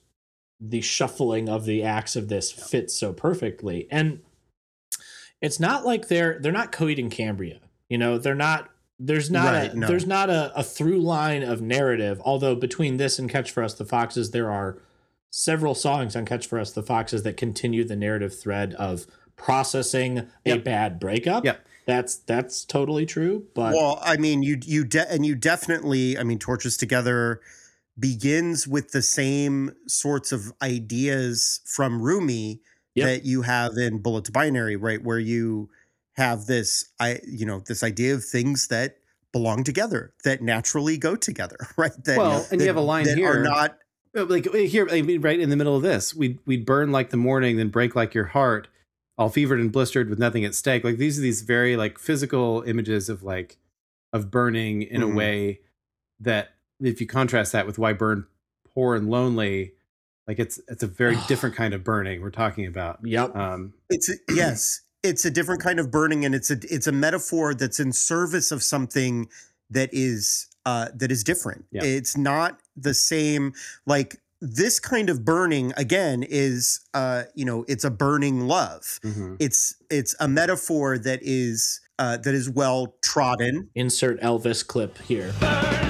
the shuffling of the acts of this fits so perfectly. And it's not like they're they're not Coheed and Cambria. You know, they're not there's not Right, a no. there's not a, a through line of narrative, although between this and Catch for Us the Foxes, there are several songs on Catch for Us the Foxes that continue the narrative thread of processing a bad breakup. Yep. That's that's totally true. But well i mean you you de- and you definitely i mean torches together begins with the same sorts of ideas from rumi Yep. that you have in bullet to binary right where you have this i you know this idea of things that belong together that naturally go together right that, Well, and you have a line that here. are not Uh, like uh, here I mean, right in the middle of this we'd we'd burn like the morning then break like your heart all fevered and blistered with nothing at stake like these are these very like physical images of like of burning in Mhm. a way that if you contrast that with why burn poor and lonely like it's it's a very different kind of burning we're talking about yep. um It's a, yes, it's a different kind of burning, and it's a it's a metaphor that's in service of something that is uh, that is different. Yeah. It's not the same. Like this kind of burning again is uh, you know it's a burning love. mhm. It's it's a metaphor that is uh, that is well trodden. Insert Elvis clip here. Burn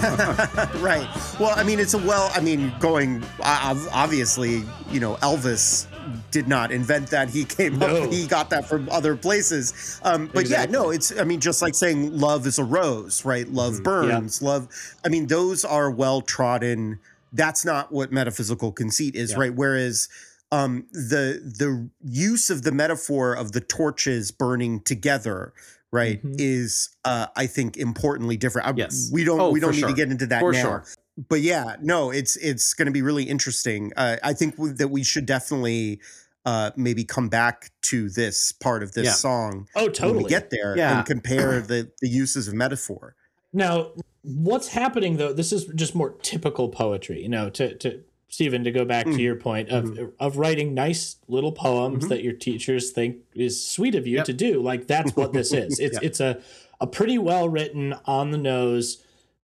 right. Well, I mean, it's a well. I mean, going obviously, you know, Elvis did not invent that. He came No. up. He got that from other places. Um, but yeah, no, it's. I mean, just like saying love is a rose, right? Love Mhm. burns. Love. I mean, those are well trodden. That's not what metaphysical conceit is, Yeah. right? Whereas. Um, the the use of the metaphor of the torches burning together, right, Mhm. is uh, I think importantly different. I- Yes. we don't Oh, we don't need sure. to get into that For now. sure. But yeah, no, it's it's going to be really interesting. Uh, I think w- that we should definitely uh, maybe come back to this part of this Yeah. song Oh, when totally. we get there Yeah. and compare the the uses of metaphor. Now, what's happening though? This is just more typical poetry. You know, to to Steven, to go back Mm. to your point of of writing nice little poems Mhm. that your teachers think is sweet of you Yep. to do. Like that's what this is. It's Yep. it's a a pretty well written on the nose.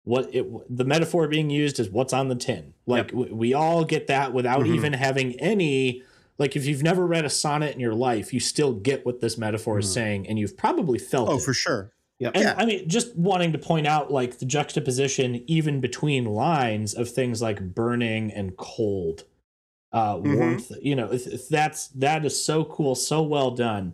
What it the metaphor being used is what's on the tin. Like Yep. we all get that without Mhm. even having any. Like if you've never read a sonnet in your life, you still get what this metaphor is Mhm. saying, and you've probably felt Oh, it. for sure. Yep. And Yeah. I mean, just wanting to point out like the juxtaposition even between lines of things like burning and cold, uh, Mhm. warmth. You know, if, if that's that is so cool, so well done.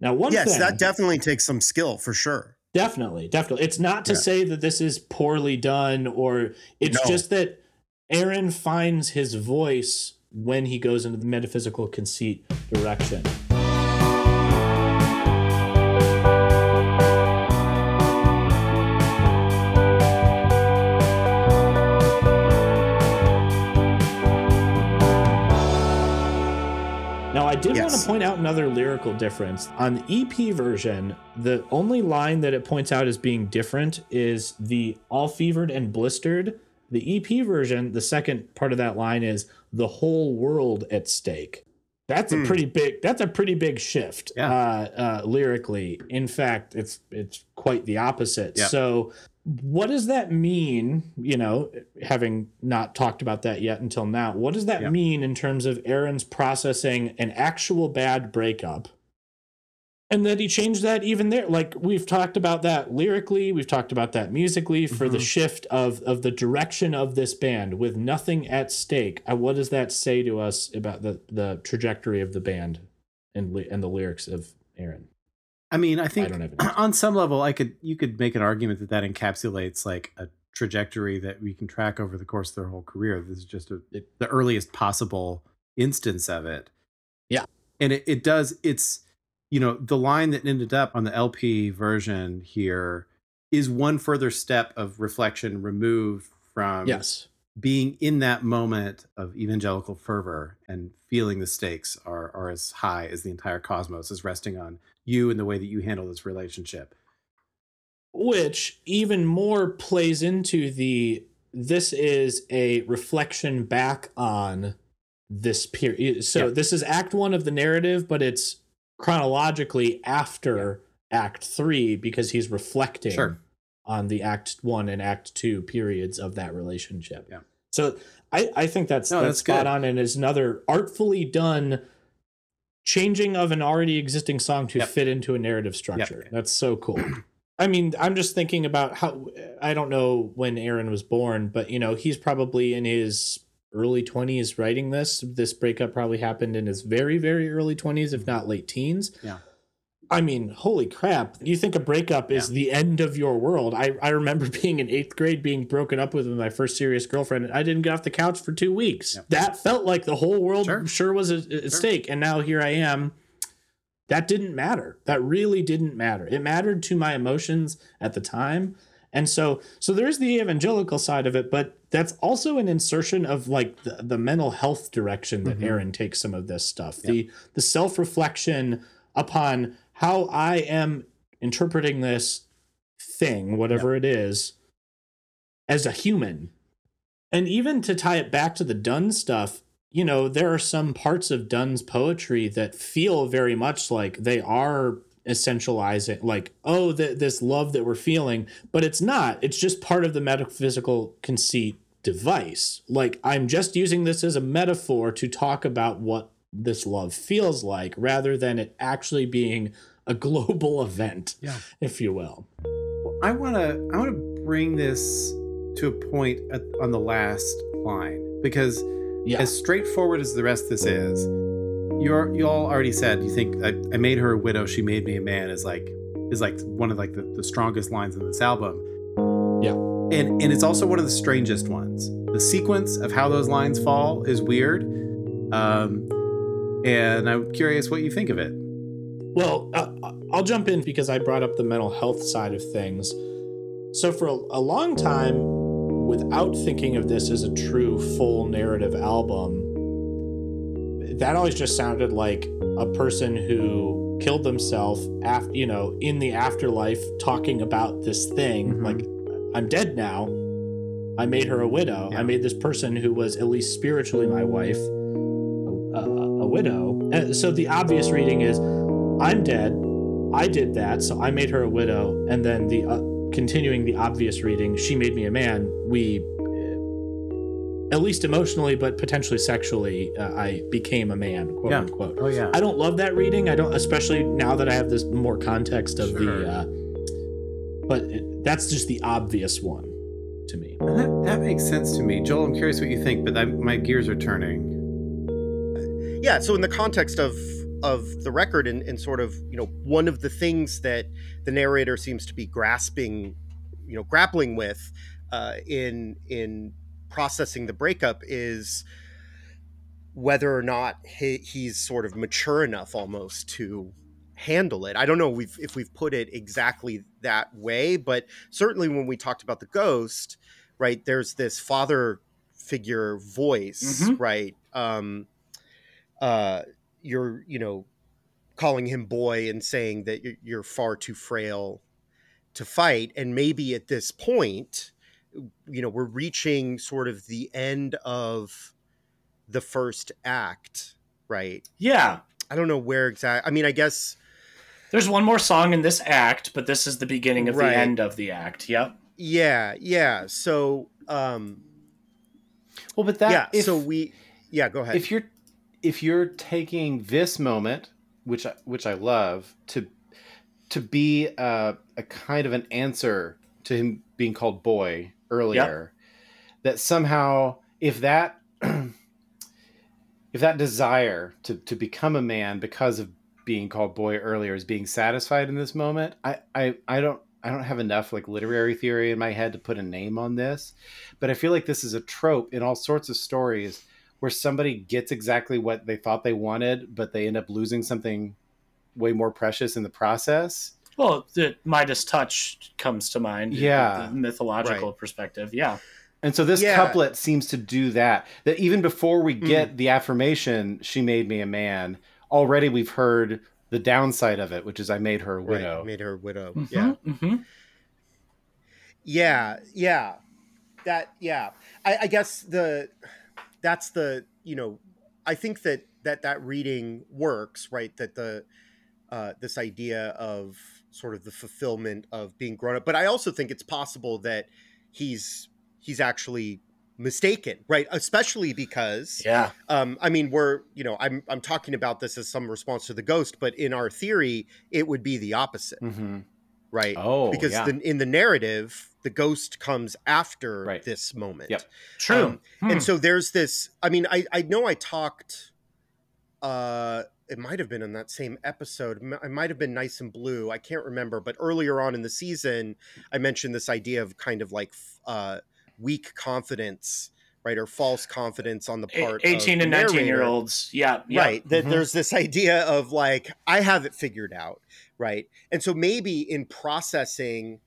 Now, one yes, thing that definitely takes some skill for sure. definitely, definitely, it's not to Yeah. say that this is poorly done or it's No. just that Aaron finds his voice when he goes into the metaphysical conceit direction. Did want to point out another lyrical difference. On the EP version, the only line that it points out as being different is the all fevered and blistered. The EP version, the second part of that line is the whole world at stake. That's a Hmm. pretty big. That's a pretty big shift. Yeah. Uh, uh, lyrically, in fact, it's it's quite the opposite. So, what does that mean? You know, having not talked about that yet until now, what does that mean in terms of Aaron's processing an actual bad breakup? And that he changed that even there. Like we've talked about that lyrically, we've talked about that musically for the Mhm. shift of of the direction of this band with nothing at stake. Uh, what does that say to us about the the trajectory of the band and and the lyrics of Aaron? I mean, I think don't have an answer. on some level, I could you could make an argument that that encapsulates like a trajectory that we can track over the course of their whole career. This is just a, It- the earliest possible instance of it. Yeah. and it, it does. It's you know the line that ended up on the LP version here is one further step of reflection removed from Yes. being in that moment of evangelical fervor and feeling the stakes are are as high as the entire cosmos is resting on you and the way that you handle this relationship. which even more plays into the this is a reflection back on this period so Yeah. this is act 1 of the narrative but it's chronologically after act 3 because he's reflecting Sure. on the act 1 and act 2 periods of that relationship Yeah. so i i think that's No, that's, that's spot good. on and is another artfully done changing of an already existing song to Yep. fit into a narrative structure that's so cool I mean, I'm just thinking about how I don't know when Aaron was born, but you know, he's probably in his early 20s writing this. This breakup probably happened in his very, very early 20s, if not late teens. Yeah. I mean, holy crap. You think a breakup is Yeah. the end of your world. I, I remember being in eighth grade, being broken up with my first serious girlfriend, and I didn't get off the couch for two weeks. Yep. That felt like the whole world Sure. sure, was at, at stake. And now here I am that didn't matter that really didn't matter it mattered to my emotions at the time and so so there's the evangelical side of it but that's also an insertion of like the, the mental health direction that Mhm. aaron takes some of this stuff the the self-reflection upon how i am interpreting this thing whatever it is as a human and even to tie it back to the Donne stuff, you know, there are some parts of Donne's poetry that feel very much like they are essentializing, like, oh, th- this love that we're feeling, but it's not. It's just part of the metaphysical conceit device. Like, I'm just using this as a metaphor to talk about what this love feels like rather than it actually being a global event, Yeah. if you will. I want to I want to bring this to a point at, on the last line because Yeah. as straightforward as the rest of this is, you're you all already said you think I, I made her a widow, she made me a man is like is like one of like the, the strongest lines in this album. Yeah. And and it's also one of the strangest ones. The sequence of how those lines fall is weird. Um and I'm curious what you think of it. Well, uh, I'll jump in because I brought up the mental health side of things. So, for a, a long time, without thinking of this as a true full narrative album, that always just sounded like a person who killed themselves after, you know, in the afterlife talking about this thing. Mhm. Like, I'm dead now. I made her a widow. Yeah. I made this person who was at least spiritually my wife a, a, a widow. And so the obvious reading is I'm dead. I did that, so I made her a widow. And then the uh, continuing the obvious reading, she made me a man. We, uh, at least emotionally, but potentially sexually, uh, I became a man, quote Yeah. unquote. Oh yeah. I don't love that reading. I don't, especially now that I have this more context of Sure. the. Uh, but it, that's just the obvious one to me. And that, that makes sense to me. Joel, I'm curious what you think, but I, my gears are turning. yeah so in the context of of the record and, and sort of you know one of the things that the narrator seems to be grasping you know grappling with uh, in in processing the breakup is whether or not he, he's sort of mature enough almost to handle it i don't know if we've, if we've put it exactly that way but certainly when we talked about the ghost right there's this father figure voice Mhm. right um uh you're you know calling him boy and saying that you're, you're far too frail to fight and maybe at this point you know we're reaching sort of the end of the first act right Yeah. i don't know where exactly i mean i guess There's one more song in this act, but this is the beginning of Right. the end of the act. Yep. yeah yeah so um Well, but that yeah if, so we yeah go ahead if you're if you're taking this moment, which I, which I love, to to be a, a kind of an answer to him being called boy earlier, that somehow if that if that desire to to become a man because of being called boy earlier is being satisfied in this moment, I I, I don't. I don't have enough like literary theory in my head to put a name on this, but I feel like this is a trope in all sorts of stories where somebody gets exactly what they thought they wanted, but they end up losing something way more precious in the process. Well, the Midas touch comes to mind. Yeah. The mythological perspective. Yeah. And so this Yeah. couplet seems to do that. That even before we get the affirmation, she made me a man, already we've heard the downside of it, which is I made her a right, widow. made her a widow Mhm, yeah mhm. yeah yeah that yeah I, I guess the that's the you know i think that that that reading works right? That the uh this idea of sort of the fulfillment of being grown up but i also think it's possible that he's he's actually mistaken right? Especially because Yeah. um i mean we're you know i'm i'm talking about this as some response to the ghost but in our theory it would be the opposite. Hmm right Oh, because yeah. the, in the narrative the ghost comes after Right. this moment Yep. True. Um, Hmm. and so there's this i mean i i know i talked uh it might have been in that same episode M- i might have been nice and blue i can't remember but earlier on in the season i mentioned this idea of kind of like uh weak confidence right or false confidence on the part 18 of and 19 year olds. Yeah. yeah. right that Mhm. there's this idea of like i have it figured out right and so maybe in processing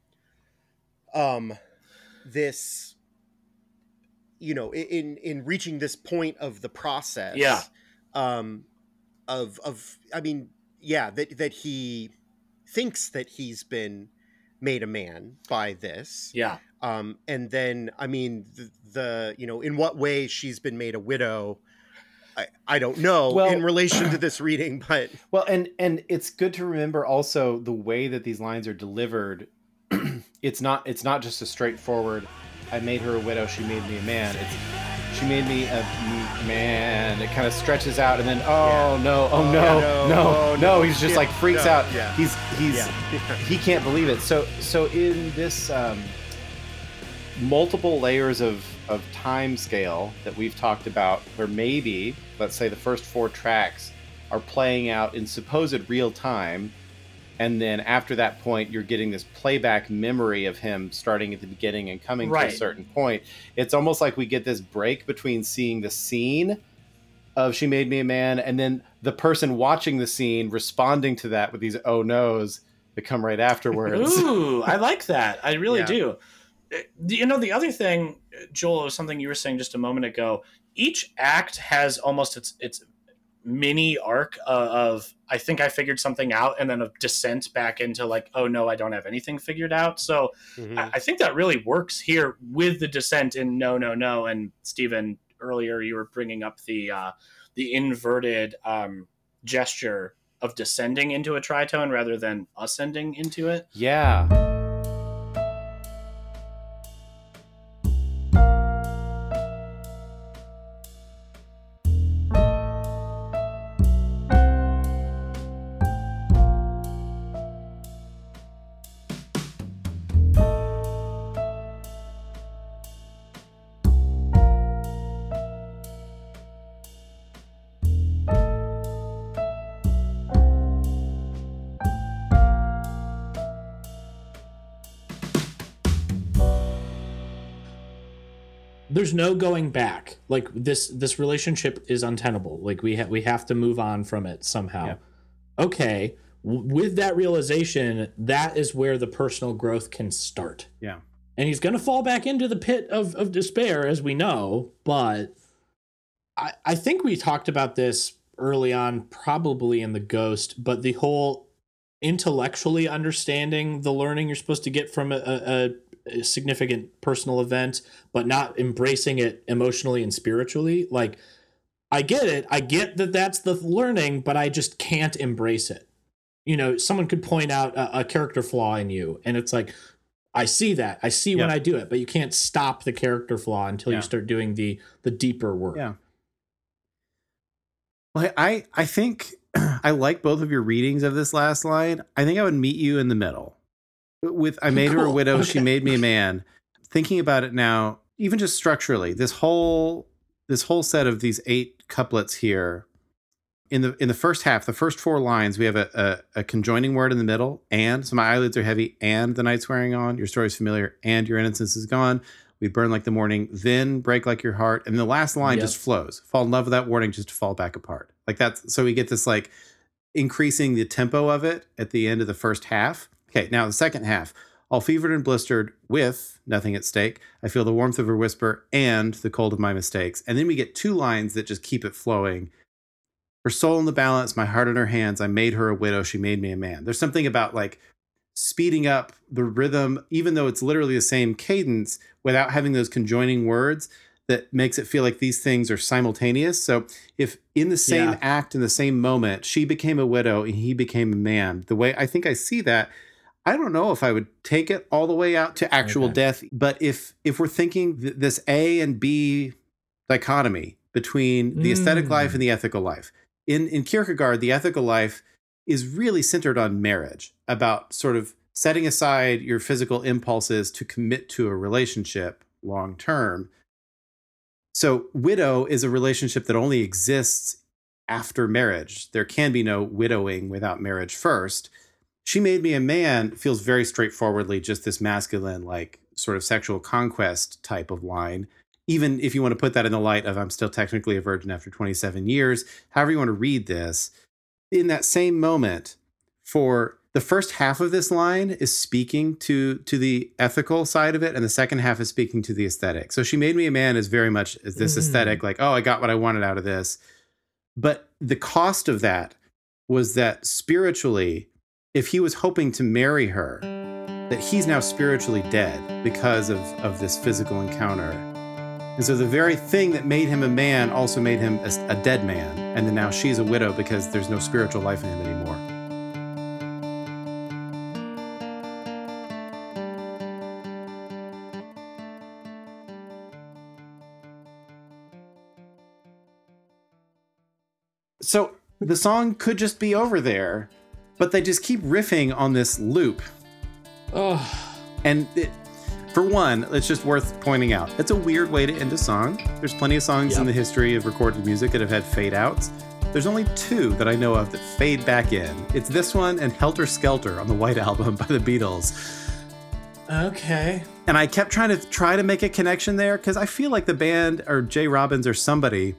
um this you know in in reaching this point of the process Yeah. um of of i mean yeah that that he thinks that he's been made a man by this Yeah. Um and then i mean the, the you know in what way she's been made a widow i i don't know Well- in relation to this reading but Well, and and it's good to remember also the way that these lines are delivered. it's not it's not just a straightforward. I made her a widow. She made me a man. It's she made me a man. It kind of stretches out, and then oh no, oh, Oh, no, no, no, oh, no, no. He's just Yeah, like freaks no, out. yeah. He's he's yeah he can't believe it. So so in this um, multiple layers of of time scale that we've talked about, where maybe let's say the first four tracks are playing out in supposed real time, and then after that point you're getting this playback memory of him starting at the beginning and coming to a certain point. It's almost like we get this break between seeing the scene of she made me a man and then the person watching the scene responding to that with these oh no's that come right afterwards. Ooh, I like that. I really Yeah. do. You know, the other thing, Joel, was something you were saying just a moment ago. Each act has almost its its mini arc uh, of I think I figured something out, and then a descent back into like, oh no, I don't have anything figured out. So Mhm. I, I think that really works here with the descent in no, no, no. And Steven, earlier you were bringing up the uh, the inverted um, gesture of descending into a tritone rather than ascending into it. Yeah. There's no going back. Like this this relationship is untenable. Like we ha- we have to move on from it somehow. Yeah. Okay, w- with that realization, that is where the personal growth can start. Yeah. And he's going to fall back into the pit of of despair as we know, but I I think we talked about this early on probably in the ghost, but the whole intellectually understanding the learning you're supposed to get from a, a, a significant personal event but not embracing it emotionally and spiritually like i get it i get that that's the learning but i just can't embrace it you know someone could point out a, a character flaw in you and it's like i see that i see when i do it but you can't stop the character flaw until Yeah. you start doing the the deeper work Yeah. Well, I I think I like both of your readings of this last line. I think I would meet you in the middle. With I made her a Cool. widow, she made me a man. Thinking about it now, even just structurally, this whole this whole set of these eight couplets here in the in the first half, the first four lines, we have a, a, a conjoining word in the middle, and so my eyelids are heavy, and the night's wearing on, your story's familiar, and your innocence is gone. We burn like the morning, then break like your heart. And the last line Yep. just flows. Fall in love with that warning just to fall back apart. Like that's so we get this like increasing the tempo of it at the end of the first half. Okay, now the second half. All fevered and blistered with nothing at stake. I feel the warmth of her whisper and the cold of my mistakes. And then we get two lines that just keep it flowing. Her soul in the balance, my heart in her hands. I made her a widow. She made me a man. There's something about like speeding up the rhythm, even though it's literally the same cadence, without having those conjoining words that makes it feel like these things are simultaneous. So if in the same Yeah. act, in the same moment, she became a widow and he became a man, the way I think I see that, I don't know if I would take it all the way out to actual Okay. death. But if if we're thinking th- this A and B dichotomy between the aesthetic Mm. life and the ethical life, in in Kierkegaard, the ethical life is really centered on marriage, about sort of setting aside your physical impulses to commit to a relationship long term. So, widow is a relationship that only exists after marriage. There can be no widowing without marriage first. She made me a man feels very straightforwardly just this masculine, like sort of sexual conquest type of line. Even if you want to put that in the light of I'm still technically a virgin after 27 years, however you want to read this, in that same moment, for the first half of this line is speaking to to the ethical side of it, and the second half is speaking to the aesthetic. So she made me a man is very much this Mhm. aesthetic, like, oh, I got what I wanted out of this. But the cost of that was that spiritually, if he was hoping to marry her, that he's now spiritually dead because of, of this physical encounter. And so the very thing that made him a man also made him a, a dead man. And then now she's a widow because there's no spiritual life in him anymore. So the song could just be over there, but they just keep riffing on this loop. oh And it, for one, it's just worth pointing out. It's a weird way to end a song. There's plenty of songs in the history of recorded music that have had fade outs. There's only two that I know of that fade back in. It's this one and Helter Skelter on the White Album by the Beatles. okay And I kept trying to try to make a connection there because I feel like the band or J. Robbins or somebody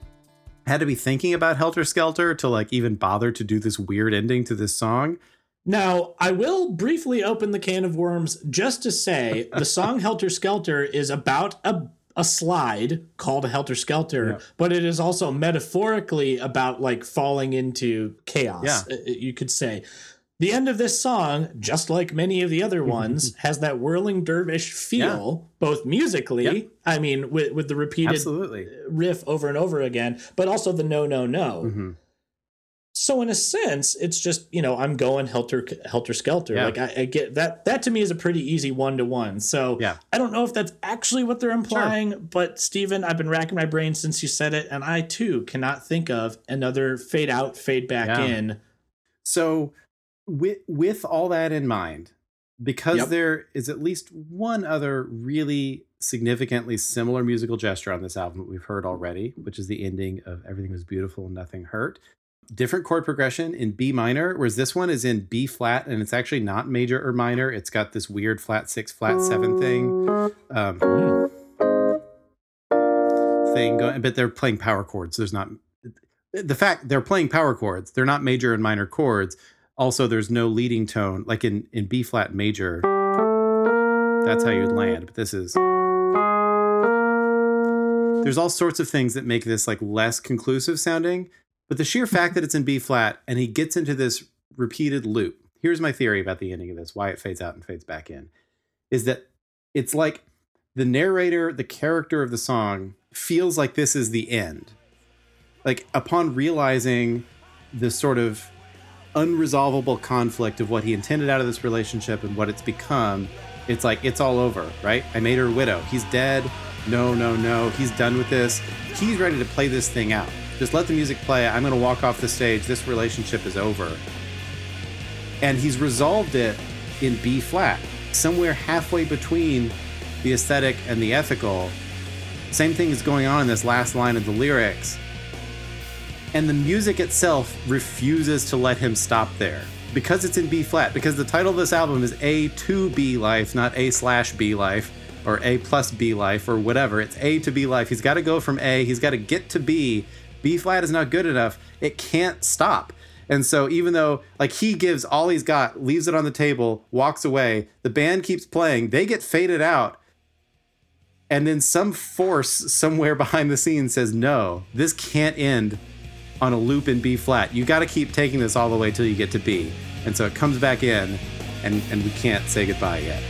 had to be thinking about Helter Skelter to like even bother to do this weird ending to this song. Now, I will briefly open the can of worms just to say the song Helter Skelter is about a, a slide called a helter skelter, Yeah. but it is also metaphorically about like falling into chaos. Yeah. uh, You could say. The end of this song, just like many of the other ones, has that whirling dervish feel, both musically, Yeah. I mean, with, with the repeated Absolutely. riff over and over again, but also the no, no, no. Mm-hmm. So in a sense, it's just you know I'm going helter helter skelter. Yeah. Like I, I get that. That to me is a pretty easy one to one. So Yeah. I don't know if that's actually what they're implying, but Steven, I've been racking my brain since you said it, and I too cannot think of another fade out, fade back Yeah. in. So, with with all that in mind, because Yep. there is at least one other really significantly similar musical gesture on this album that we've heard already, which is the ending of "Everything Was Beautiful and Nothing Hurt." Different chord progression in B minor, whereas this one is in B flat, and it's actually not major or minor. It's got this weird flat six, flat seven thing. Um, thing going, but they're playing power chords. There's not the fact they're playing power chords. They're not major and minor chords. Also, there's no leading tone like in in B flat major. That's how you'd land. But this is there's all sorts of things that make this like less conclusive sounding. But the sheer fact that it's in B flat and he gets into this repeated loop. Here's my theory about the ending of this, why it fades out and fades back in, is that it's like the narrator, the character of the song, feels like this is the end. Like upon realizing the sort of unresolvable conflict of what he intended out of this relationship and what it's become, it's like it's all over, right? I made her a widow. He's dead. No, no, no. He's done with this. He's ready to play this thing out. Just let the music play. I'm going to walk off the stage. This relationship is over. And he's resolved it in B flat, somewhere halfway between the aesthetic and the ethical. Same thing is going on in this last line of the lyrics. And the music itself refuses to let him stop there because it's in B flat. Because the title of this album is A to B Life, not A slash B Life or A plus B Life or whatever. It's A to B Life. He's got to go from A, he's got to get to B. B flat is not good enough. It can't stop. And so even though like he gives all he's got, leaves it on the table, walks away, the band keeps playing, they get faded out. And then some force somewhere behind the scenes says, "No, this can't end on a loop in B flat. You got to keep taking this all the way till you get to B." And so it comes back in and and we can't say goodbye yet.